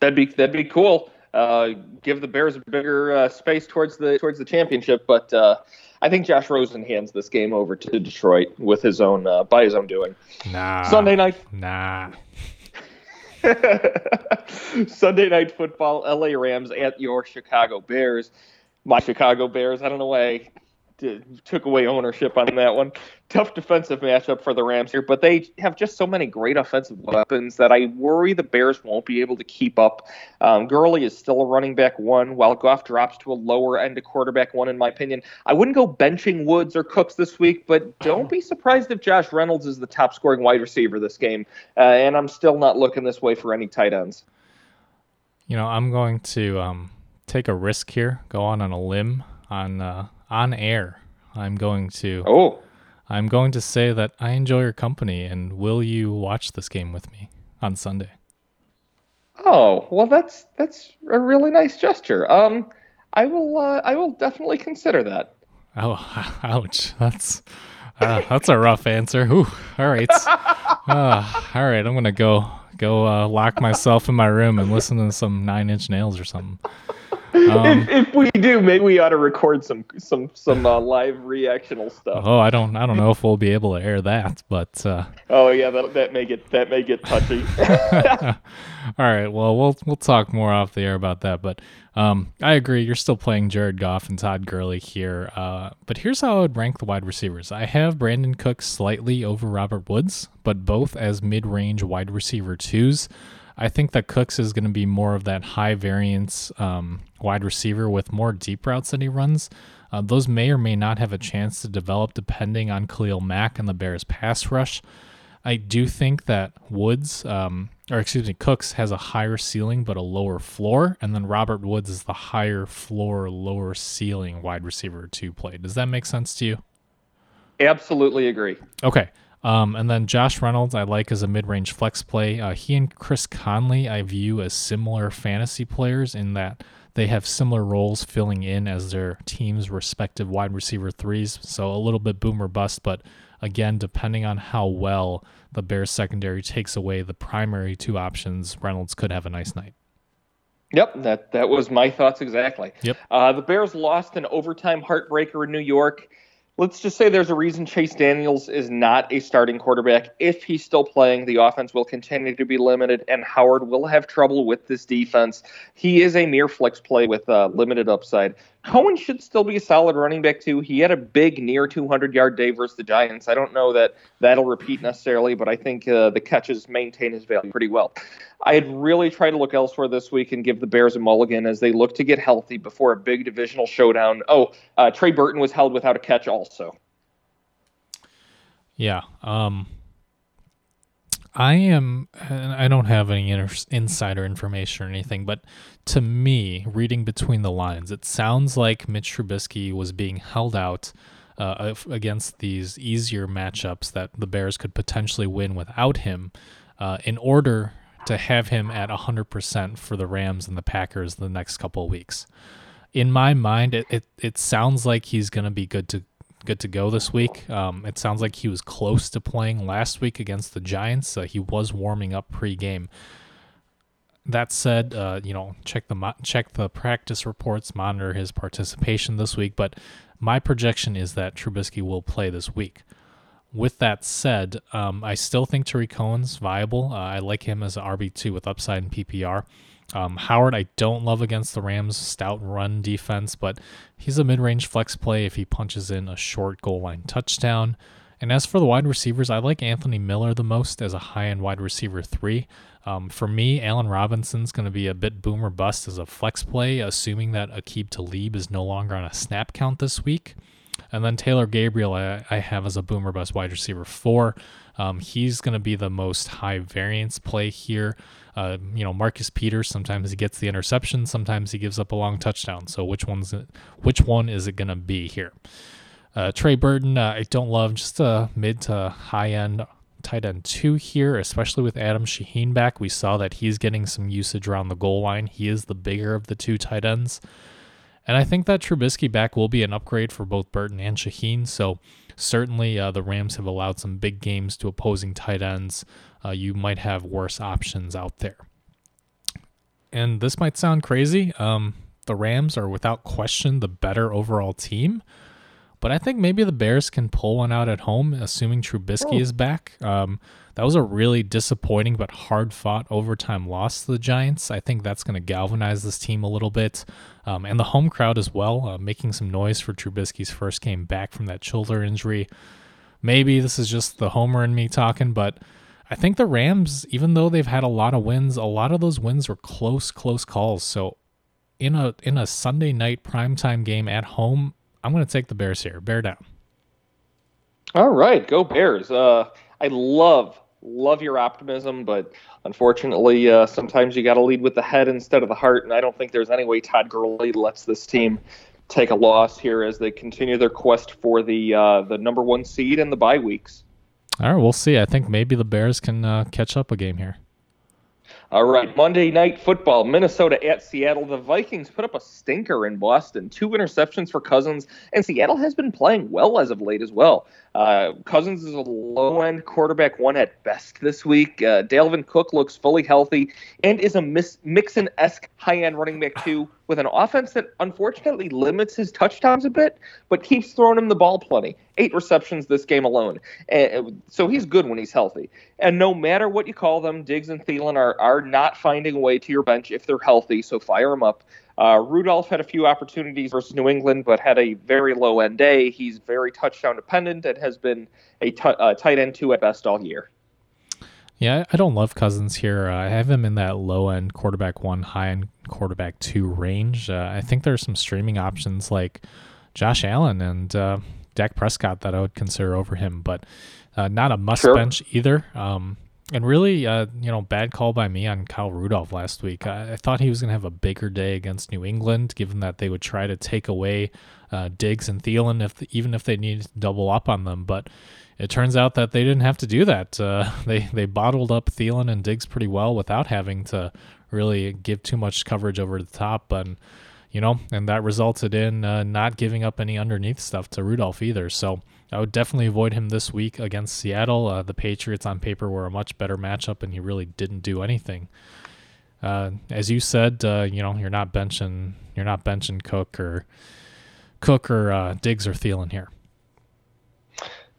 That'd be that'd be cool. Uh, give the Bears a bigger uh, space towards the towards the championship, but uh, I think Josh Rosen hands this game over to Detroit with his own uh, by his own doing. Nah. Sunday night. Nah. Sunday night football, LA Rams at your Chicago Bears. My Chicago Bears. I don't know why took away ownership on that one. Tough defensive matchup for the Rams here, but they have just so many great offensive weapons that I worry the Bears won't be able to keep up. Um, Gurley is still a running back one, while Goff drops to a lower end of quarterback one, in my opinion. I wouldn't go benching Woods or Cooks this week, but don't be surprised if Josh Reynolds is the top scoring wide receiver this game. Uh, and I'm still not looking this way for any tight ends. You know, I'm going to um, take a risk here, go on on a limb on. Uh on air, I'm going to Oh. I'm going to say that I enjoy your company and will you watch this game with me on Sunday? Oh, well that's that's a really nice gesture. Um I will uh, I will definitely consider that. Oh, ouch. That's uh, that's a rough answer. Ooh, all right. Uh, all right, I'm going to go go uh, lock myself in my room and listen to some 9 Inch Nails or something. Um, if, if, we do, maybe we ought to record some some some uh, live reactional stuff. Oh, I don't I don't know if we'll be able to air that, but uh, oh yeah, that that may get that may get touchy. All right, well we'll we'll talk more off the air about that, but um, I agree. You're still playing Jared Goff and Todd Gurley here, uh, but here's how I would rank the wide receivers. I have Brandin Cooks slightly over Robert Woods, but both as mid-range wide receiver twos. I think that Cooks is going to be more of that high variance um, wide receiver with more deep routes that he runs. Uh, those may or may not have a chance to develop depending on Khalil Mack and the Bears' pass rush. I do think that Woods, um, or excuse me, Cooks has a higher ceiling but a lower floor, and then Robert Woods is the higher floor, lower ceiling wide receiver to play. Does that make sense to you? Absolutely agree. Okay. Um, and then Josh Reynolds, I like as a mid range flex play. Uh, he and Chris Conley, I view as similar fantasy players in that they have similar roles filling in as their team's respective wide receiver threes. So a little bit boomer bust, but again, depending on how well the Bears secondary takes away the primary two options, Reynolds could have a nice night. Yep, that that was my thoughts exactly. Yep. Uh, the Bears lost an overtime heartbreaker in New York let's just say there's a reason Chase Daniels is not a starting quarterback. If he's still playing, the offense will continue to be limited, and Howard will have trouble with this defense. He is a mere flex play with uh, limited upside. Cohen should still be a solid running back too. He had a big near 200 yard day versus the Giants. I don't know that that'll repeat necessarily, but I think uh, the catches maintain his value pretty well. I'd really try to look elsewhere this week and give the Bears a mulligan as they look to get healthy before a big divisional showdown. Oh, uh, Trey Burton was held without a catch also. Yeah. Um, I am, I don't have any insider information or anything, but to me, reading between the lines, it sounds like Mitch Trubisky was being held out uh, against these easier matchups that the Bears could potentially win without him uh, in order to have him at 100% for the Rams and the Packers the next couple of weeks. In my mind, it, it, it sounds like he's going to be good to good to go this week. Um, it sounds like he was close to playing last week against the Giants. Uh, he was warming up pre-game. That said, uh, you know, check the check the practice reports, monitor his participation this week. But my projection is that Trubisky will play this week. With that said, um, I still think Tarik Cohen's viable. Uh, I like him as an RB2 with upside in PPR. Um, Howard, I don't love against the Rams' stout run defense, but he's a mid range flex play if he punches in a short goal line touchdown. And as for the wide receivers, I like Anthony Miller the most as a high end wide receiver three. Um, for me, Allen Robinson's going to be a bit boomer bust as a flex play, assuming that Aqib Talib is no longer on a snap count this week. And then Taylor Gabriel, I, I have as a boomer bust wide receiver four. Um, he's going to be the most high variance play here. Uh, you know, Marcus Peters, sometimes he gets the interception, sometimes he gives up a long touchdown. So which one's it, which one is it going to be here? Uh, Trey Burton, uh, I don't love just a mid to high end tight end two here, especially with Adam Shaheen back. We saw that he's getting some usage around the goal line. He is the bigger of the two tight ends. And I think that Trubisky back will be an upgrade for both Burton and Shaheen. So certainly uh, the Rams have allowed some big games to opposing tight ends. Uh, you might have worse options out there. And this might sound crazy. Um, the Rams are without question the better overall team. But I think maybe the Bears can pull one out at home, assuming Trubisky oh. is back. Um, that was a really disappointing but hard fought overtime loss to the Giants. I think that's going to galvanize this team a little bit. Um, and the home crowd as well, uh, making some noise for Trubisky's first game back from that shoulder injury. Maybe this is just the homer in me talking, but I think the Rams, even though they've had a lot of wins, a lot of those wins were close, close calls. So in a in a Sunday night primetime game at home, I'm going to take the Bears here. Bear down. All right, go Bears. Uh, I love love your optimism, but unfortunately, uh, sometimes you got to lead with the head instead of the heart. And I don't think there's any way Todd Gurley lets this team take a loss here as they continue their quest for the uh, the number one seed in the bye weeks. All right, we'll see. I think maybe the Bears can uh, catch up a game here. All right, Monday night football, Minnesota at Seattle. The Vikings put up a stinker in Boston, two interceptions for Cousins, and Seattle has been playing well as of late as well. Uh, Cousins is a low end quarterback one at best this week. Uh, Dalvin Cook looks fully healthy and is a Mixon esque high end running back too, with an offense that unfortunately limits his touchdowns a bit, but keeps throwing him the ball plenty. Eight receptions this game alone. And, so he's good when he's healthy. And no matter what you call them, Diggs and Thielen are, are not finding a way to your bench if they're healthy, so fire them up. Uh, Rudolph had a few opportunities versus New England, but had a very low end day. He's very touchdown dependent and has been a uh, tight end two at best all year. Yeah, I don't love Cousins here. Uh, I have him in that low end quarterback one, high end quarterback two range. Uh, I think there's some streaming options like Josh Allen and uh, Dak Prescott that I would consider over him, but uh, not a must sure. bench either. Um, and really, uh, you know, bad call by me on Kyle Rudolph last week. I, I thought he was going to have a bigger day against New England, given that they would try to take away uh, Diggs and Thielen, if even if they needed to double up on them. But it turns out that they didn't have to do that. Uh, they they bottled up Thielen and Diggs pretty well without having to really give too much coverage over the top. And you know, and that resulted in uh, not giving up any underneath stuff to Rudolph either. So I would definitely avoid him this week against Seattle. Uh, the Patriots on paper were a much better matchup, and he really didn't do anything. Uh, as you said, uh, you know you're not benching you're not benching Cook or Cook or uh, Diggs or Thielen here.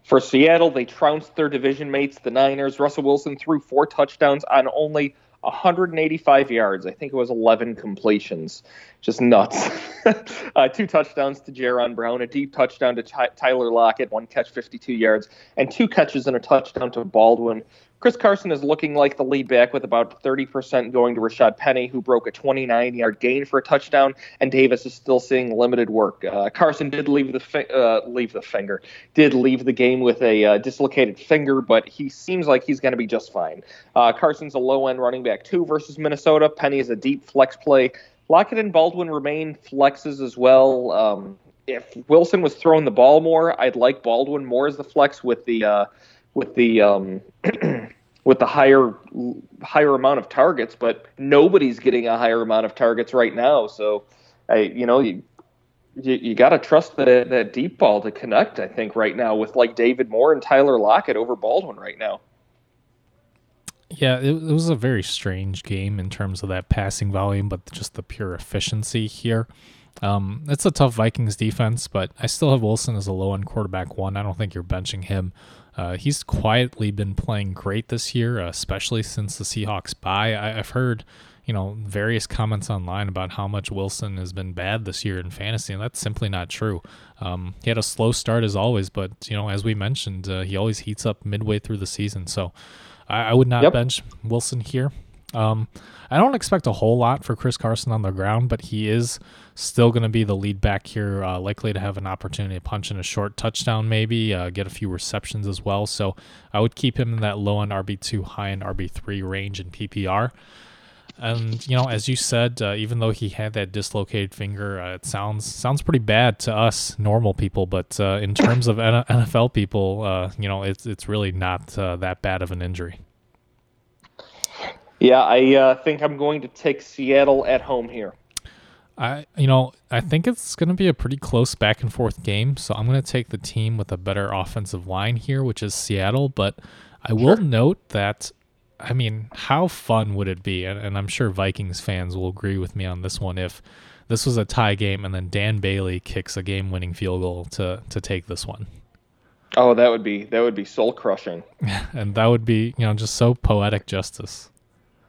For Seattle, they trounced their division mates, the Niners. Russell Wilson threw four touchdowns on only 185 yards. I think it was 11 completions. just nuts. uh, two touchdowns to Jaron Brown, a deep touchdown to Ty- Tyler Lockett, one catch, 52 yards, and two catches and a touchdown to Baldwin. Chris Carson is looking like the lead back with about 30% going to Rashaad Penny, who broke a 29 yard gain for a touchdown, and Davis is still seeing limited work. Uh, Carson did leave the fi- uh, leave the finger, did leave the game with a uh, dislocated finger, but he seems like he's going to be just fine. Uh, Carson's a low end running back two versus Minnesota. Penny is a deep flex play. Lockett and Baldwin remain flexes as well. Um, if Wilson was throwing the ball more, I'd like Baldwin more as the flex with the uh, with the um, with the higher higher amount of targets, but nobody's getting a higher amount of targets right now. So, I you know you you, you got to trust that that deep ball to connect. I think right now with like David Moore and Tyler Lockett over Baldwin right now. Yeah, it, it was a very strange game in terms of that passing volume, but just the pure efficiency here. Um, it's a tough Vikings defense, but I still have Wilson as a low end quarterback one. I don't think you're benching him. Uh, he's quietly been playing great this year, uh, especially since the Seahawks bye. I, have heard, you know, various comments online about how much Wilson has been bad this year in fantasy, and that's simply not true. Um, he had a slow start as always, but you know, as we mentioned, uh, he always heats up midway through the season. So I, I would not Yep. bench Wilson here. Um, I don't expect a whole lot for Chris Carson on the ground, but he is still going to be the lead back here, uh, likely to have an opportunity to punch in a short touchdown, maybe uh, get a few receptions as well. So I would keep him in that low end RB two, high end RB three range in PPR. And you know, as you said, uh, even though he had that dislocated finger, uh, it sounds sounds pretty bad to us normal people. But uh, in terms of NFL people, uh, you know, it's it's really not that bad of an injury. Yeah, I uh, think I'm going to take Seattle at home here. I you know I think it's going to be a pretty close back and forth game. So I'm going to take the team with a better offensive line here, which is Seattle. But I will note that I mean, how fun would it be? And, and I'm sure Vikings fans will agree with me on this one. If this was a tie game and then Dan Bailey kicks a game-winning field goal to to take this one, Oh, that would be that would be soul crushing. and that would be you know just so poetic justice.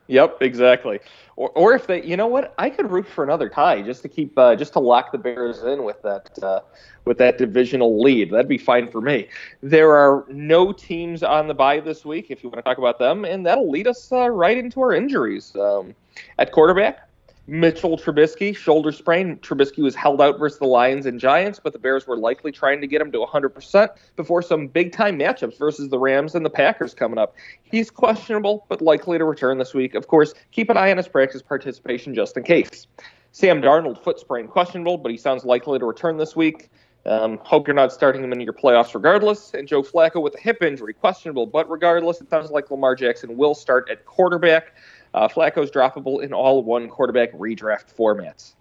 Yep, exactly. Or, or if they, you know what, I could root for another tie just to keep, uh, just to lock the Bears in with that, uh, with that divisional lead. That'd be fine for me. There are no teams on the bye this week, if you want to talk about them, and that'll lead us uh, right into our injuries. Um, at quarterback, Mitchell Trubisky, shoulder sprain. Trubisky was held out versus the Lions and Giants, but the Bears were likely trying to get him to 100% before some big time matchups versus the Rams and the Packers coming up. He's questionable, but likely to return this week. Of course, keep an eye on his practice participation just in case. Sam Darnold, foot sprain, questionable, but he sounds likely to return this week. Um, hope you're not starting him in your playoffs regardless. And Joe Flacco with a hip injury, questionable, but regardless, it sounds like Lamar Jackson will start at quarterback. Uh, Flacco's droppable in all one quarterback redraft formats.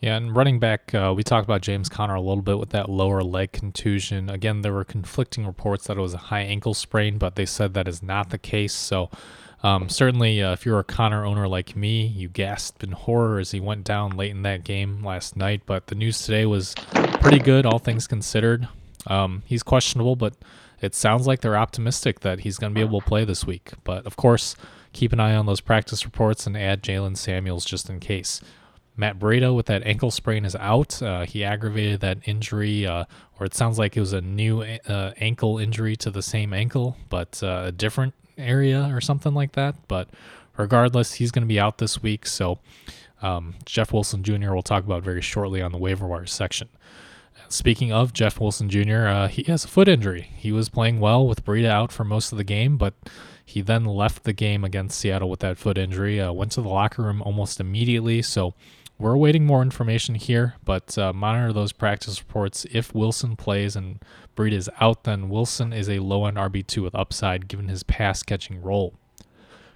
Yeah, and running back, uh, we talked about James Conner a little bit with that lower leg contusion. Again, there were conflicting reports that it was a high ankle sprain, but they said that is not the case. So, um, certainly, uh, if you're a Conner owner like me, you gasped in horror as he went down late in that game last night. But the news today was pretty good, all things considered. Um, he's questionable, but it sounds like they're optimistic that he's going to be able to play this week. But of course, keep an eye on those practice reports and add Jaylen Samuels just in case. Matt Breida with that ankle sprain is out. Uh, he aggravated that injury, uh, or it sounds like it was a new uh, ankle injury to the same ankle, but uh, a different area or something like that. But regardless, he's going to be out this week. So um, Jeff Wilson Jr. will talk about very shortly on the waiver wire section. Speaking of Jeff Wilson Jr., uh, he has a foot injury. He was playing well with Breida out for most of the game, but he then left the game against Seattle with that foot injury. Uh, went to the locker room almost immediately. So we're awaiting more information here, but uh, monitor those practice reports. If Wilson plays and Breida is out, then Wilson is a low end RB2 with upside given his pass catching role.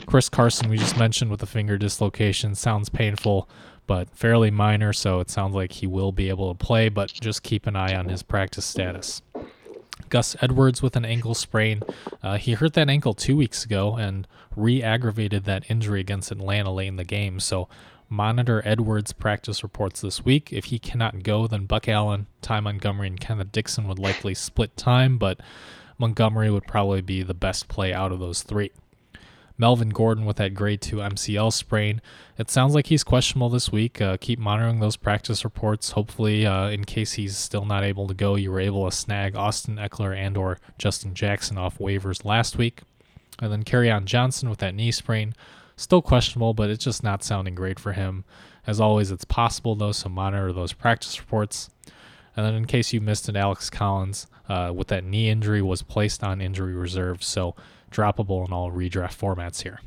Chris Carson, we just mentioned with the finger dislocation, sounds painful, but fairly minor, so it sounds like he will be able to play, but just keep an eye on his practice status. Gus Edwards with an ankle sprain. Uh, he hurt that ankle two weeks ago and re aggravated that injury against Atlanta late in the game, so monitor Edwards' practice reports this week. If he cannot go, then Buck Allen, Ty Montgomery, and Kenneth Dixon would likely split time, but Montgomery would probably be the best play out of those three. Melvin Gordon with that grade 2 MCL sprain. It sounds like he's questionable this week. Uh, keep monitoring those practice reports. Hopefully, uh, in case he's still not able to go, you were able to snag Austin Ekeler and or Justin Jackson off waivers last week. And then Kerryon Johnson with that knee sprain. Still questionable, but it's just not sounding great for him. As always, it's possible though, so monitor those practice reports. And then, in case you missed it, Alex Collins uh, with that knee injury was placed on injury reserve, so droppable in all redraft formats here.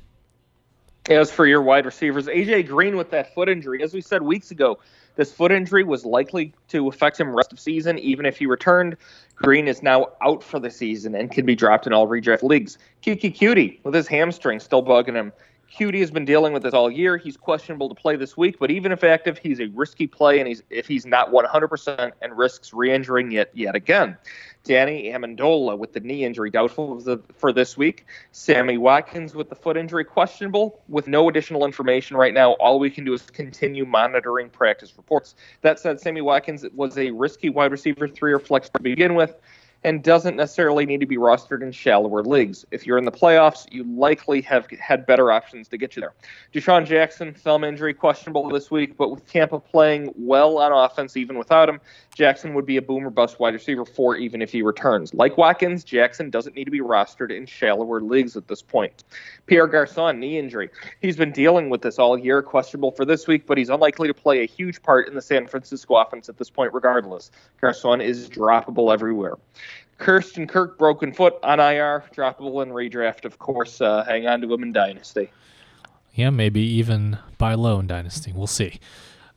As for your wide receivers, AJ Green with that foot injury, as we said weeks ago, this foot injury was likely to affect him rest of season, even if he returned. Green is now out for the season and can be dropped in all redraft leagues. Keke Coutee with his hamstring still bugging him. Coutee has been dealing with this all year. He's questionable to play this week, but even if active, he's a risky play, and he's if he's not 100% and risks re-injuring yet yet again. Danny Amendola with the knee injury doubtful for this week. Sammy Watkins with the foot injury questionable with no additional information right now. All we can do is continue monitoring practice reports. That said, Sammy Watkins was a risky wide receiver three or flex to begin with and doesn't necessarily need to be rostered in shallower leagues. If you're in the playoffs, you likely have had better options to get you there. DeSean Jackson, thumb injury, questionable this week, but with Tampa playing well on offense even without him, Jackson would be a boomer bust wide receiver four even if he returns. Like Watkins, Jackson doesn't need to be rostered in shallower leagues at this point. Pierre Garcon, knee injury. He's been dealing with this all year, questionable for this week, but he's unlikely to play a huge part in the San Francisco offense at this point regardless. Garcon is droppable everywhere. Christian Kirk, broken foot on IR, droppable in redraft, of course. Uh, hang on to him in Dynasty. Yeah, maybe even buy low in Dynasty. We'll see.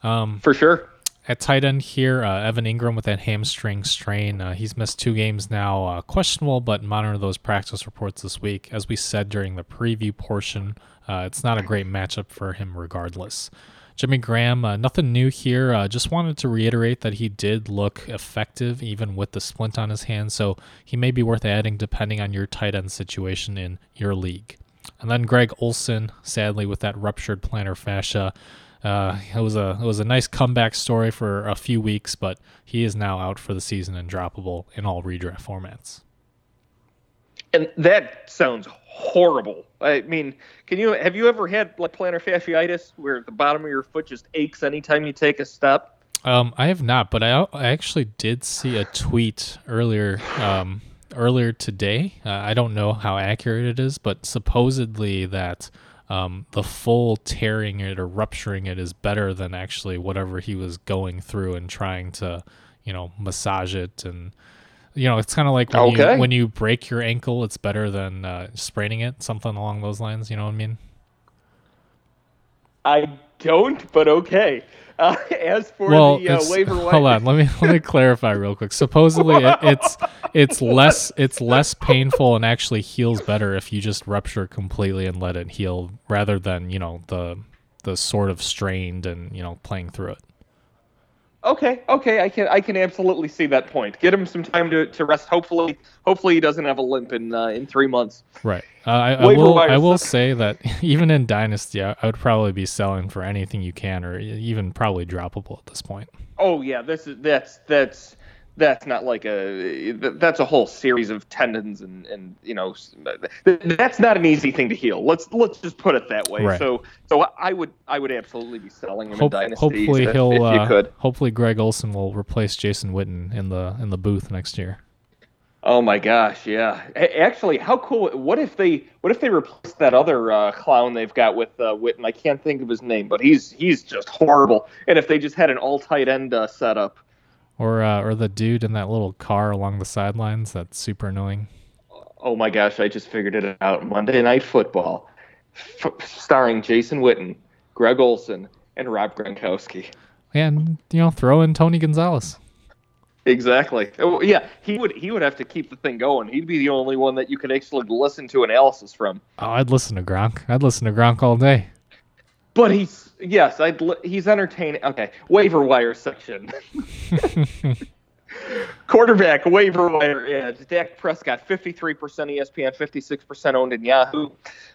Um, For sure. At tight end here, uh, Evan Engram with that hamstring strain. Uh, he's missed two games now. Uh, questionable, but monitor those practice reports this week. As we said during the preview portion, uh, it's not a great matchup for him regardless. Jimmy Graham, uh, nothing new here. Uh, just wanted to reiterate that he did look effective even with the splint on his hand, so he may be worth adding depending on your tight end situation in your league. And then Greg Olsen, sadly, with that ruptured plantar fascia. Uh, it was a it was a nice comeback story for a few weeks, but he is now out for the season and droppable in all redraft formats. And that sounds horrible. I mean, can you have you ever had like plantar fasciitis where the bottom of your foot just aches anytime you take a step? Um, I have not, but I, I actually did see a tweet earlier um, earlier today. Uh, I don't know how accurate it is, but supposedly that um, the full tearing it or rupturing it is better than actually whatever he was going through and trying to, you know, massage it and you know, it's kind of like when okay. you when you break your ankle, it's better than uh, spraining it, something along those lines. You know what I mean? I don't, but okay. Uh, as for well, the uh, waiver hold on, let me let me clarify real quick. Supposedly, it, it's it's less it's less painful and actually heals better if you just rupture completely and let it heal, rather than you know the the sort of strained and you know playing through it. Okay, okay, I can I can absolutely see that point. Get him some time to, to rest. Hopefully, hopefully he doesn't have a limp in uh, in three months. Right. Uh, I, I will I will say that even in Dynasty, I, I, would probably be selling for anything you can, or even probably droppable at this point. Oh yeah, this is that's that's that's not like a that's a whole series of tendons and and you know that's not an easy thing to heal. Let's let's just put it that way. Right. So so I would I would absolutely be selling him Hope. Hopefully if, he'll if you uh, could. hopefully Greg Olsen will replace Jason Witten in the in the booth next year. Oh my gosh, yeah. Actually, how cool! What if they what if they replace that other uh, clown they've got with uh, Witten? I can't think of his name, but he's he's just horrible. And if they just had an all tight end uh, setup or uh, or the dude in that little car along the sidelines that's super annoying. Oh my gosh, I just figured it out. Monday Night Football, f- starring Jason Witten, Greg Olsen, and Rob Gronkowski. And you know, throw in Tony Gonzalez. Exactly. Oh, yeah, he would he would have to keep the thing going. He'd be the only one that you could actually listen to analysis from. Oh, I'd listen to Gronk. I'd listen to Gronk all day. But he's yes, I'd he's entertaining. Okay, waiver wire section. Quarterback waiver wire edge. Dak Prescott, 53% ESPN, 56% owned in Yahoo.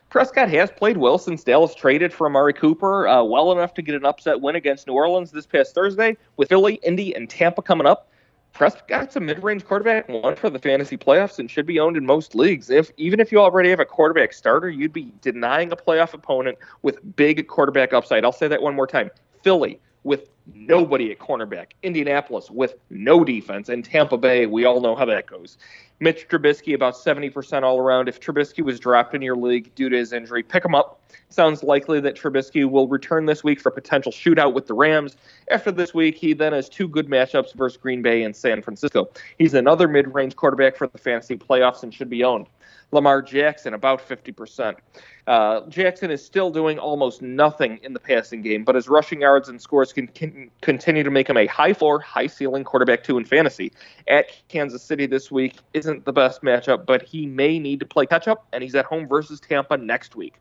Prescott has played well since Dallas traded for Amari Cooper, uh, well enough to get an upset win against New Orleans this past Thursday, with Philly, Indy, and Tampa coming up. Prescott's a mid-range quarterback one for the fantasy playoffs and should be owned in most leagues. If even if you already have a quarterback starter, you'd be denying a playoff opponent with big quarterback upside. I'll say that one more time. Philly with nobody at cornerback, Indianapolis with no defense, and Tampa Bay, we all know how that goes. Mitch Trubisky about 70% all around. If Trubisky was dropped in your league due to his injury, pick him up. Sounds likely that Trubisky will return this week for a potential shootout with the Rams. After this week, he then has two good matchups versus Green Bay and San Francisco. He's another mid range quarterback for the fantasy playoffs and should be owned. Lamar Jackson, about 50%. Uh, Jackson is still doing almost nothing in the passing game, but his rushing yards and scores can, continue to make him a high floor, high ceiling quarterback two in fantasy. At Kansas City this week isn't the best matchup, but he may need to play catch up, and he's at home versus Tampa next week.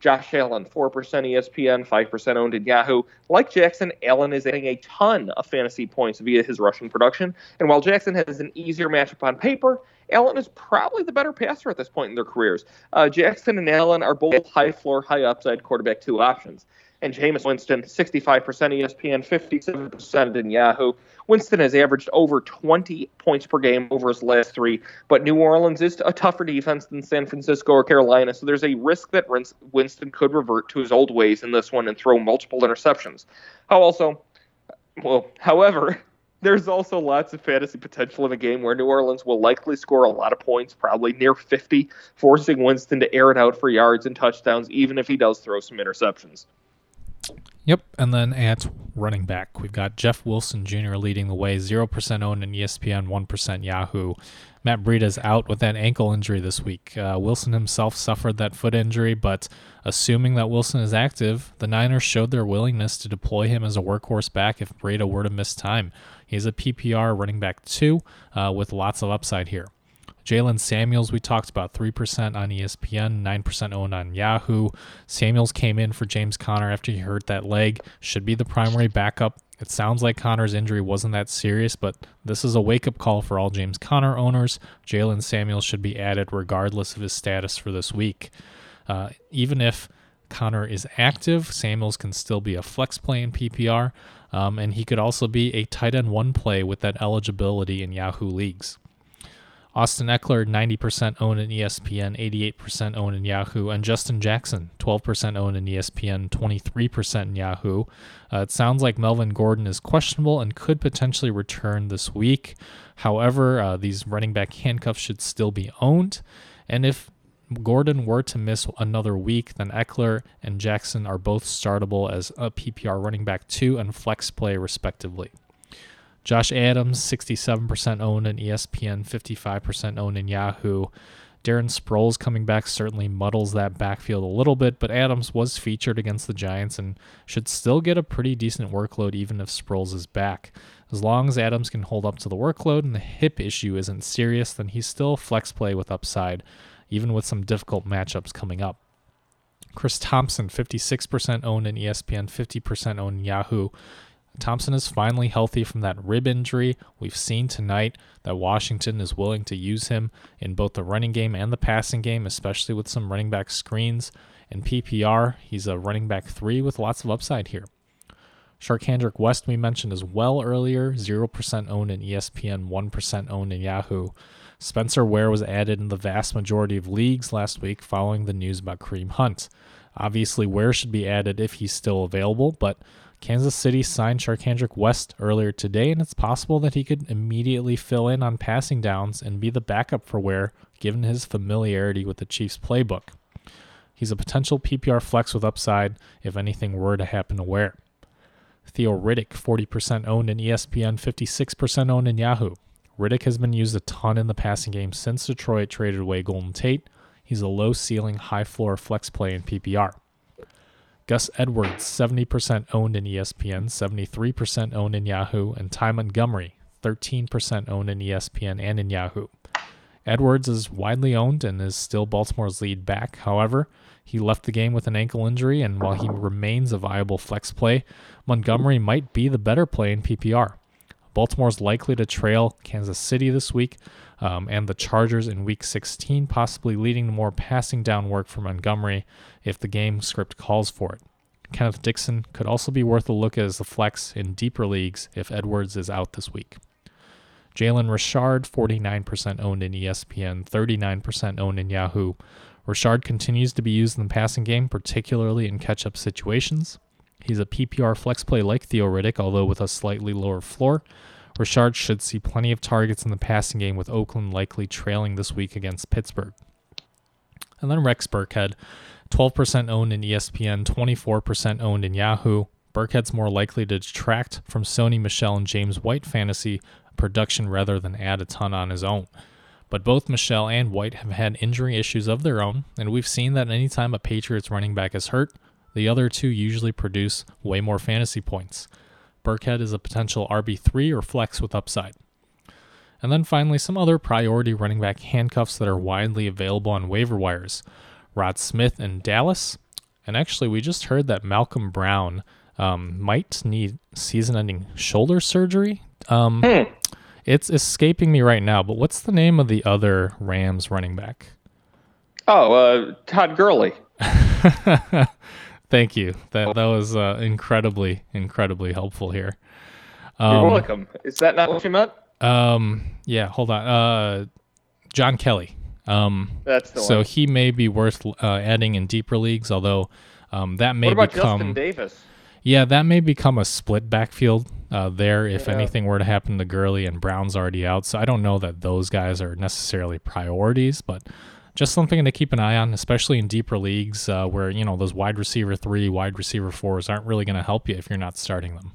Josh Allen, 4% ESPN, 5% owned in Yahoo. Like Jackson, Allen is adding a ton of fantasy points via his rushing production. And while Jackson has an easier matchup on paper, Allen is probably the better passer at this point in their careers. Uh, Jackson and Allen are both high floor, high upside quarterback two options. And Jameis Winston, 65% ESPN, 57% in Yahoo. Winston has averaged over 20 points per game over his last three, but New Orleans is a tougher defense than San Francisco or Carolina, so there's a risk that Winston could revert to his old ways in this one and throw multiple interceptions. How also, well, however, there's also lots of fantasy potential in a game where New Orleans will likely score a lot of points, probably near 50, forcing Winston to air it out for yards and touchdowns, even if he does throw some interceptions. Yep, and then at running back, we've got Jeff Wilson Jr. leading the way, 0% owned in ESPN, 1% Yahoo. Matt Breida's out with that ankle injury this week. Uh, Wilson himself suffered that foot injury, but assuming that Wilson is active, the Niners showed their willingness to deploy him as a workhorse back if Breida were to miss time. He's a PPR running back two uh, with lots of upside here. Jaylen Samuels, we talked about 3% on ESPN, 9% owned on Yahoo. Samuels came in for James Conner after he hurt that leg, should be the primary backup. It sounds like Conner's injury wasn't that serious, but this is a wake up call for all James Conner owners. Jaylen Samuels should be added regardless of his status for this week. Uh, even if Conner is active, Samuels can still be a flex play in PPR. Um, and he could also be a tight end one play with that eligibility in Yahoo leagues. Austin Ekeler, 90% owned in ESPN, 88% owned in Yahoo, and Justin Jackson, 12% owned in ESPN, 23% in Yahoo. Uh, it sounds like Melvin Gordon is questionable and could potentially return this week. However, uh, these running back handcuffs should still be owned. And if Gordon were to miss another week, then Ekeler and Jackson are both startable as a PPR running back two and flex play respectively. Josh Adams, 67% owned in ESPN, 55% owned in Yahoo. Darren Sproles coming back certainly muddles that backfield a little bit, but Adams was featured against the Giants and should still get a pretty decent workload even if Sproles is back. As long as Adams can hold up to the workload and the hip issue isn't serious, then he's still flex play with upside even with some difficult matchups coming up. Chris Thompson, 56% owned in ESPN, 50% owned in Yahoo. Thompson is finally healthy from that rib injury. We've seen tonight that Washington is willing to use him in both the running game and the passing game, especially with some running back screens. In PPR, he's a running back three with lots of upside here. Charcandrick West, we mentioned as well earlier, 0% owned in ESPN, 1% owned in Yahoo. Spencer Ware was added in the vast majority of leagues last week following the news about Kareem Hunt. Obviously, Ware should be added if he's still available, but Kansas City signed Charcandrick West earlier today, and it's possible that he could immediately fill in on passing downs and be the backup for Ware, given his familiarity with the Chiefs' playbook. He's a potential PPR flex with upside if anything were to happen to Ware. Theo Riddick, 40% owned in ESPN, 56% owned in Yahoo. Riddick has been used a ton in the passing game since Detroit traded away Golden Tate. He's a low ceiling, high floor flex play in PPR. Gus Edwards, 70% owned in ESPN, 73% owned in Yahoo, and Ty Montgomery, 13% owned in ESPN and in Yahoo. Edwards is widely owned and is still Baltimore's lead back. However, he left the game with an ankle injury, and while he remains a viable flex play, Montgomery might be the better play in PPR. Baltimore's likely to trail Kansas City this week um, and the Chargers in week 16, possibly leading to more passing down work for Montgomery if the game script calls for it. Kenneth Dixon could also be worth a look as the flex in deeper leagues if Edwards is out this week. Jalen Richard, 49% owned in ESPN, 39% owned in Yahoo. Richard continues to be used in the passing game, particularly in catch up situations. He's a PPR flex play like Theo Riddick, although with a slightly lower floor. Richard should see plenty of targets in the passing game, with Oakland likely trailing this week against Pittsburgh. And then Rex Burkhead, 12% owned in ESPN, 24% owned in Yahoo. Burkhead's more likely to detract from Sony Michel and James White fantasy production rather than add a ton on his own. But both Michel and White have had injury issues of their own, and we've seen that anytime a Patriots running back is hurt, the other two usually produce way more fantasy points. Burkhead is a potential RB3 or flex with upside. And then finally, some other priority running back handcuffs that are widely available on waiver wires Rod Smith in Dallas. And actually, we just heard that Malcolm Brown um, might need season ending shoulder surgery. Um, It's escaping me right now, but what's the name of the other Rams running back? Oh, uh, Todd Gurley. Thank you. That that was uh, incredibly, incredibly helpful here. You're Um, welcome. Is that not what you meant? um, yeah, hold on. Uh, John Kelly. Um, That's the so one. he may be worth uh, adding in deeper leagues, although um, that may What about become Justin Davis? yeah, that may become a split backfield uh, there if Yeah. anything were to happen to Gurley and Brown's already out. So I don't know that those guys are necessarily priorities, but just something to keep an eye on, especially in deeper leagues uh, where you know those wide receiver three, wide receiver fours aren't really going to help you if you're not starting them.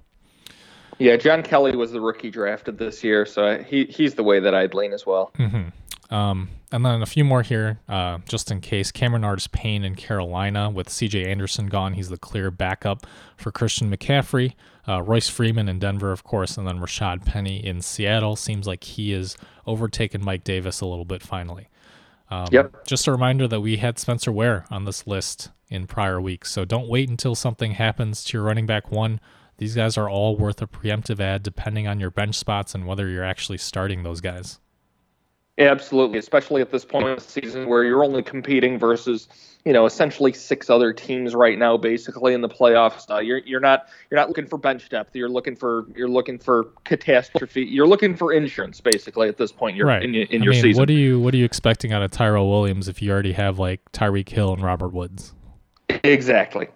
Yeah, John Kelly was the rookie drafted this year, so he he's the way that I'd lean as well. Um, and then a few more here, uh, just in case. Cameron Artis Payne in Carolina with CJ Anderson gone. He's the clear backup for Christian McCaffrey. Uh, Royce Freeman in Denver, of course, and then Rashaad Penny in Seattle. Seems like he has overtaken Mike Davis a little bit finally. Um, Yep. Just a reminder that we had Spencer Ware on this list in prior weeks, so don't wait until something happens to your running back one. These guys are all worth a preemptive add depending on your bench spots and whether you're actually starting those guys. Absolutely, especially at this point in the season where you're only competing versus, you know, essentially six other teams right now, basically in the playoffs. Uh, you're you're not you're not looking for bench depth. You're looking for you're looking for catastrophe. You're looking for insurance, basically at this point. You're right in, your- in I your mean, season. What are you What are you expecting out of Tyrell Williams if you already have like Tyreek Hill and Robert Woods? Exactly.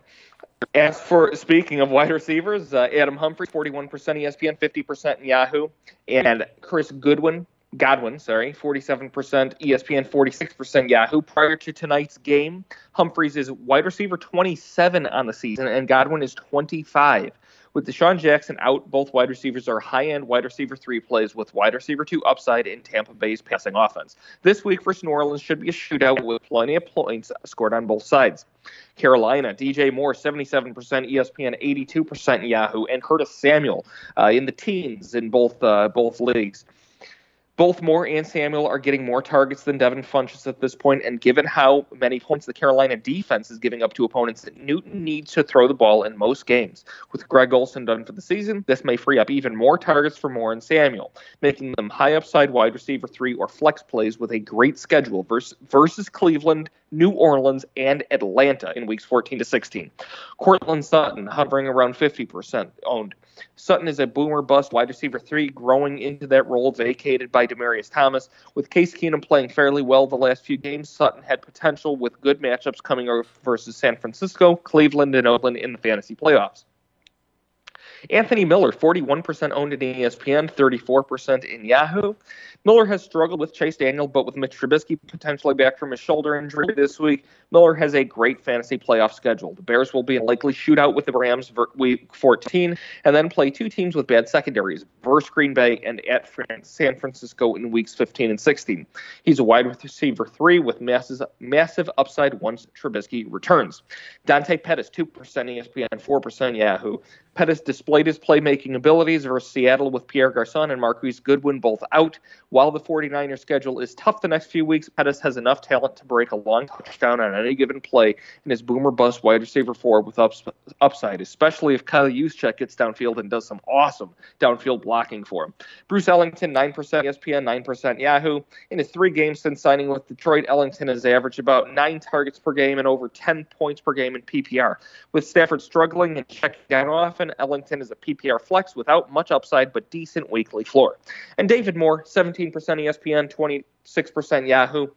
As for speaking of wide receivers, uh, Adam Humphries, 41% ESPN, 50% in Yahoo, and Chris Goodwin, Godwin, sorry, 47% ESPN, 46% Yahoo. Prior to tonight's game, Humphries is wide receiver 27 on the season, and Godwin is 25. With DeSean Jackson out, both wide receivers are high-end wide receiver three plays with wide receiver two upside in Tampa Bay's passing offense. This week versus New Orleans should be a shootout with plenty of points scored on both sides. Carolina, DJ Moore, 77% ESPN, 82% Yahoo, and Curtis Samuel uh, in the teens in both uh, both leagues. Both Moore and Samuel are getting more targets than Devin Funchess at this point, and given how many points the Carolina defense is giving up to opponents, Newton needs to throw the ball in most games. With Greg Olsen done for the season, this may free up even more targets for Moore and Samuel, making them high upside wide receiver three or flex plays with a great schedule versus, versus Cleveland, New Orleans, and Atlanta in weeks 14 to 16. Courtland Sutton hovering around 50% owned. Sutton is a boomer bust wide receiver three, growing into that role vacated by Demaryius Thomas. With Case Keenum playing fairly well the last few games, Sutton had potential with good matchups coming over versus San Francisco, Cleveland, and Oakland in the fantasy playoffs. Anthony Miller, 41% owned in ESPN, 34% in Yahoo. Miller has struggled with Chase Daniel, but with Mitch Trubisky potentially back from his shoulder injury this week, Miller has a great fantasy playoff schedule. The Bears will be a likely shootout with the Rams week 14, and then play two teams with bad secondaries versus Green Bay and at San Francisco in weeks 15 and 16. He's a wide receiver three with massive, massive upside once Trubisky returns. Dante Pettis, 2% ESPN, 4% Yahoo. Pettis displayed his playmaking abilities versus Seattle with Pierre Garcon and Marquise Goodwin both out. While the 49ers schedule is tough the next few weeks, Pettis has enough talent to break a long touchdown on any given play in his boomer bust wide receiver four with ups- upside, especially if Kyle Juszczyk gets downfield and does some awesome downfield blocking for him. Bruce Ellington, 9% ESPN, 9% Yahoo. In his three games since signing with Detroit, Ellington has averaged about nine targets per game and over 10 points per game in PPR. With Stafford struggling and checking down often, Ellington as a PPR flex without much upside but decent weekly floor. And David Moore, 17% ESPN, 26% Yahoo.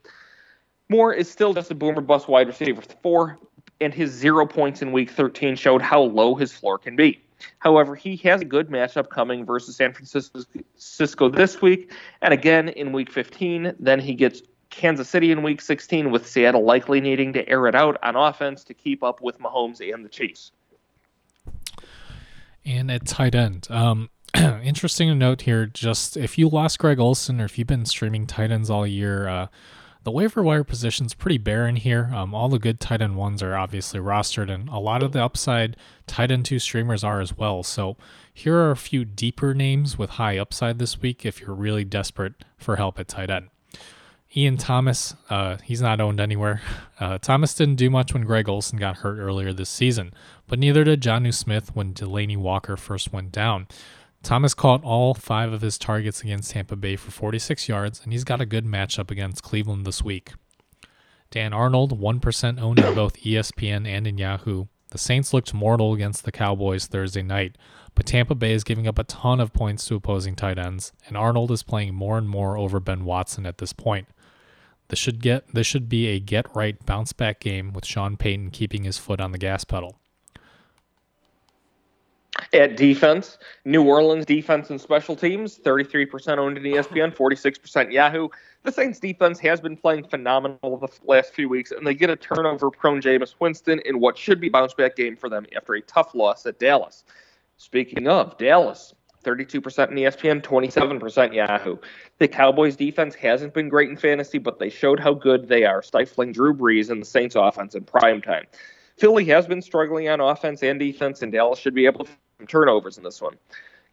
Moore is still just a boomer bust wide receiver four, and his zero points in week 13 showed how low his floor can be. However, he has a good matchup coming versus San Francisco this week, and again in week 15. Then he gets Kansas City in week 16, with Seattle likely needing to air it out on offense to keep up with Mahomes and the Chiefs. And at tight end, um, interesting to note here just if you lost Greg Olsen or if you've been streaming tight ends all year, uh, the waiver wire position's pretty barren here. Um, all the good tight end ones are obviously rostered, and a lot of the upside tight end two streamers are as well. So here are a few deeper names with high upside this week if you're really desperate for help at tight end. Ian Thomas, uh, he's not owned anywhere. Uh, Thomas didn't do much when Greg Olsen got hurt earlier this season, but neither did Jonnu Smith when Delanie Walker first went down. Thomas caught all five of his targets against Tampa Bay for 46 yards, and he's got a good matchup against Cleveland this week. Dan Arnold, 1% owned in both ESPN and in Yahoo. The Saints looked mortal against the Cowboys Thursday night, but Tampa Bay is giving up a ton of points to opposing tight ends, and Arnold is playing more and more over Ben Watson at this point. This should get this should be a get right bounce back game with Sean Payton keeping his foot on the gas pedal. At defense, New Orleans defense and special teams, 33% owned in ESPN, 46% Yahoo. The Saints defense has been playing phenomenal the last few weeks, and they get a turnover prone Jameis Winston in what should be bounce back game for them after a tough loss at Dallas. Speaking of Dallas, 32% in ESPN, 27% Yahoo. The Cowboys defense hasn't been great in fantasy, but they showed how good they are, stifling Drew Brees and the Saints offense in prime time. Philly has been struggling on offense and defense, and Dallas should be able to turnovers in this one.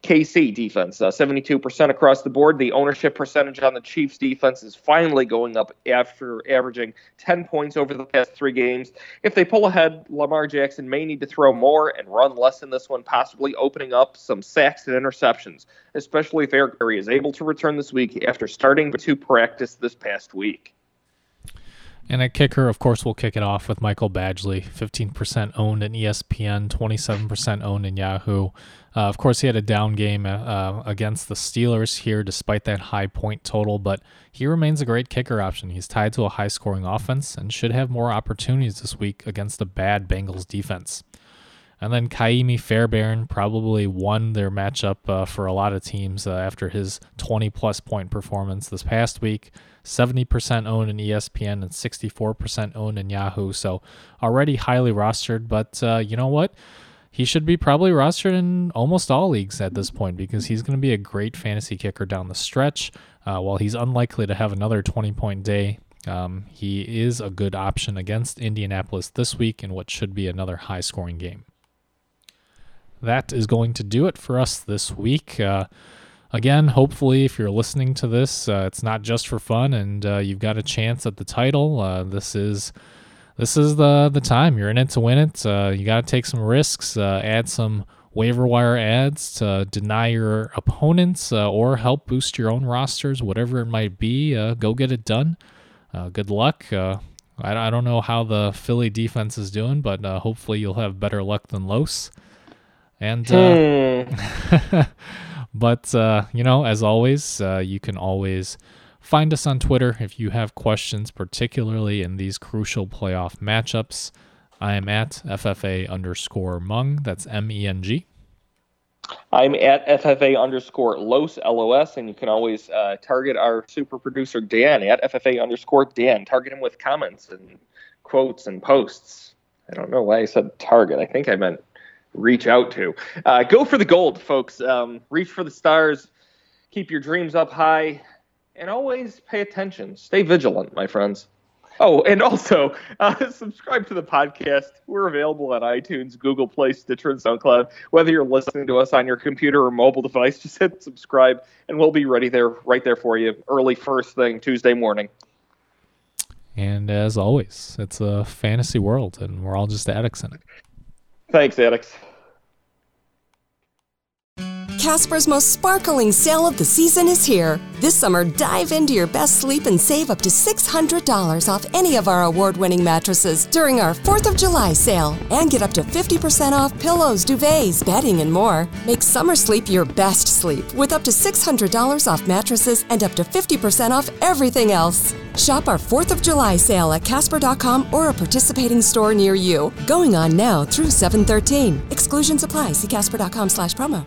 KC defense, uh, 72% across the board. The ownership percentage on the Chiefs defense is finally going up after averaging 10 points over the past three games. If they pull ahead, Lamar Jackson may need to throw more and run less in this one, possibly opening up some sacks and interceptions, especially if Eric Berry is able to return this week after starting to practice this past week. And at kicker, of course, we'll kick it off with Michael Badgley, 15% owned in ESPN, 27% owned in Yahoo. Uh, of course, he had a down game uh, against the Steelers here, despite that high point total, but he remains a great kicker option. He's tied to a high scoring offense and should have more opportunities this week against a bad Bengals defense. And then Kaimi Fairbairn probably won their matchup uh, for a lot of teams uh, after his 20 plus point performance this past week. 70% owned in ESPN and 64% owned in Yahoo. So already highly rostered, but uh, you know what? He should be probably rostered in almost all leagues at this point because he's going to be a great fantasy kicker down the stretch. Uh, while he's unlikely to have another 20 point day, um, he is a good option against Indianapolis this week in what should be another high scoring game. That is going to do it for us this week. Uh, again, hopefully, if you're listening to this, uh, it's not just for fun, and uh, you've got a chance at the title. Uh, this is this is the the time. You're in it to win it. Uh, you got to take some risks, uh, add some waiver wire adds to deny your opponents, uh, or help boost your own rosters, whatever it might be. go get it done. good luck. I, I don't know how the Philly defense is doing, but hopefully you'll have better luck than Los. And hmm. But, uh, you know, as always, uh, you can always find us on Twitter if you have questions, particularly in these crucial playoff matchups. I am at FFA underscore Meng. That's M E N G. I'm at FFA underscore Los, L O S, and you can always uh, target our super producer Dan at FFA underscore Dan. Target him with comments and quotes and posts. I don't know why I said target. I think I meant reach out to. Uh, go for the gold, folks. Um, reach for the stars. Keep your dreams up high, and always pay attention. Stay vigilant, my friends. Oh, and also uh, subscribe to the podcast. We're available on iTunes, Google Play, Stitcher, and SoundCloud. Whether you're listening to us on your computer or mobile device, just hit subscribe, and we'll be ready there, right there for you, early first thing Tuesday morning. And as always, it's a fantasy world, and we're all just addicts in it. Thanks, addicts. Casper's most sparkling sale of the season is here. This summer, dive into your best sleep and save up to $600 off any of our award winning mattresses during our 4th of July sale and get up to 50% off pillows, duvets, bedding, and more. Make summer sleep your best sleep with up to $600 off mattresses and up to 50% off everything else. Shop our 4th of July sale at Casper.com or a participating store near you. Going on now through 713. Exclusions apply. See Casper.com slash promo.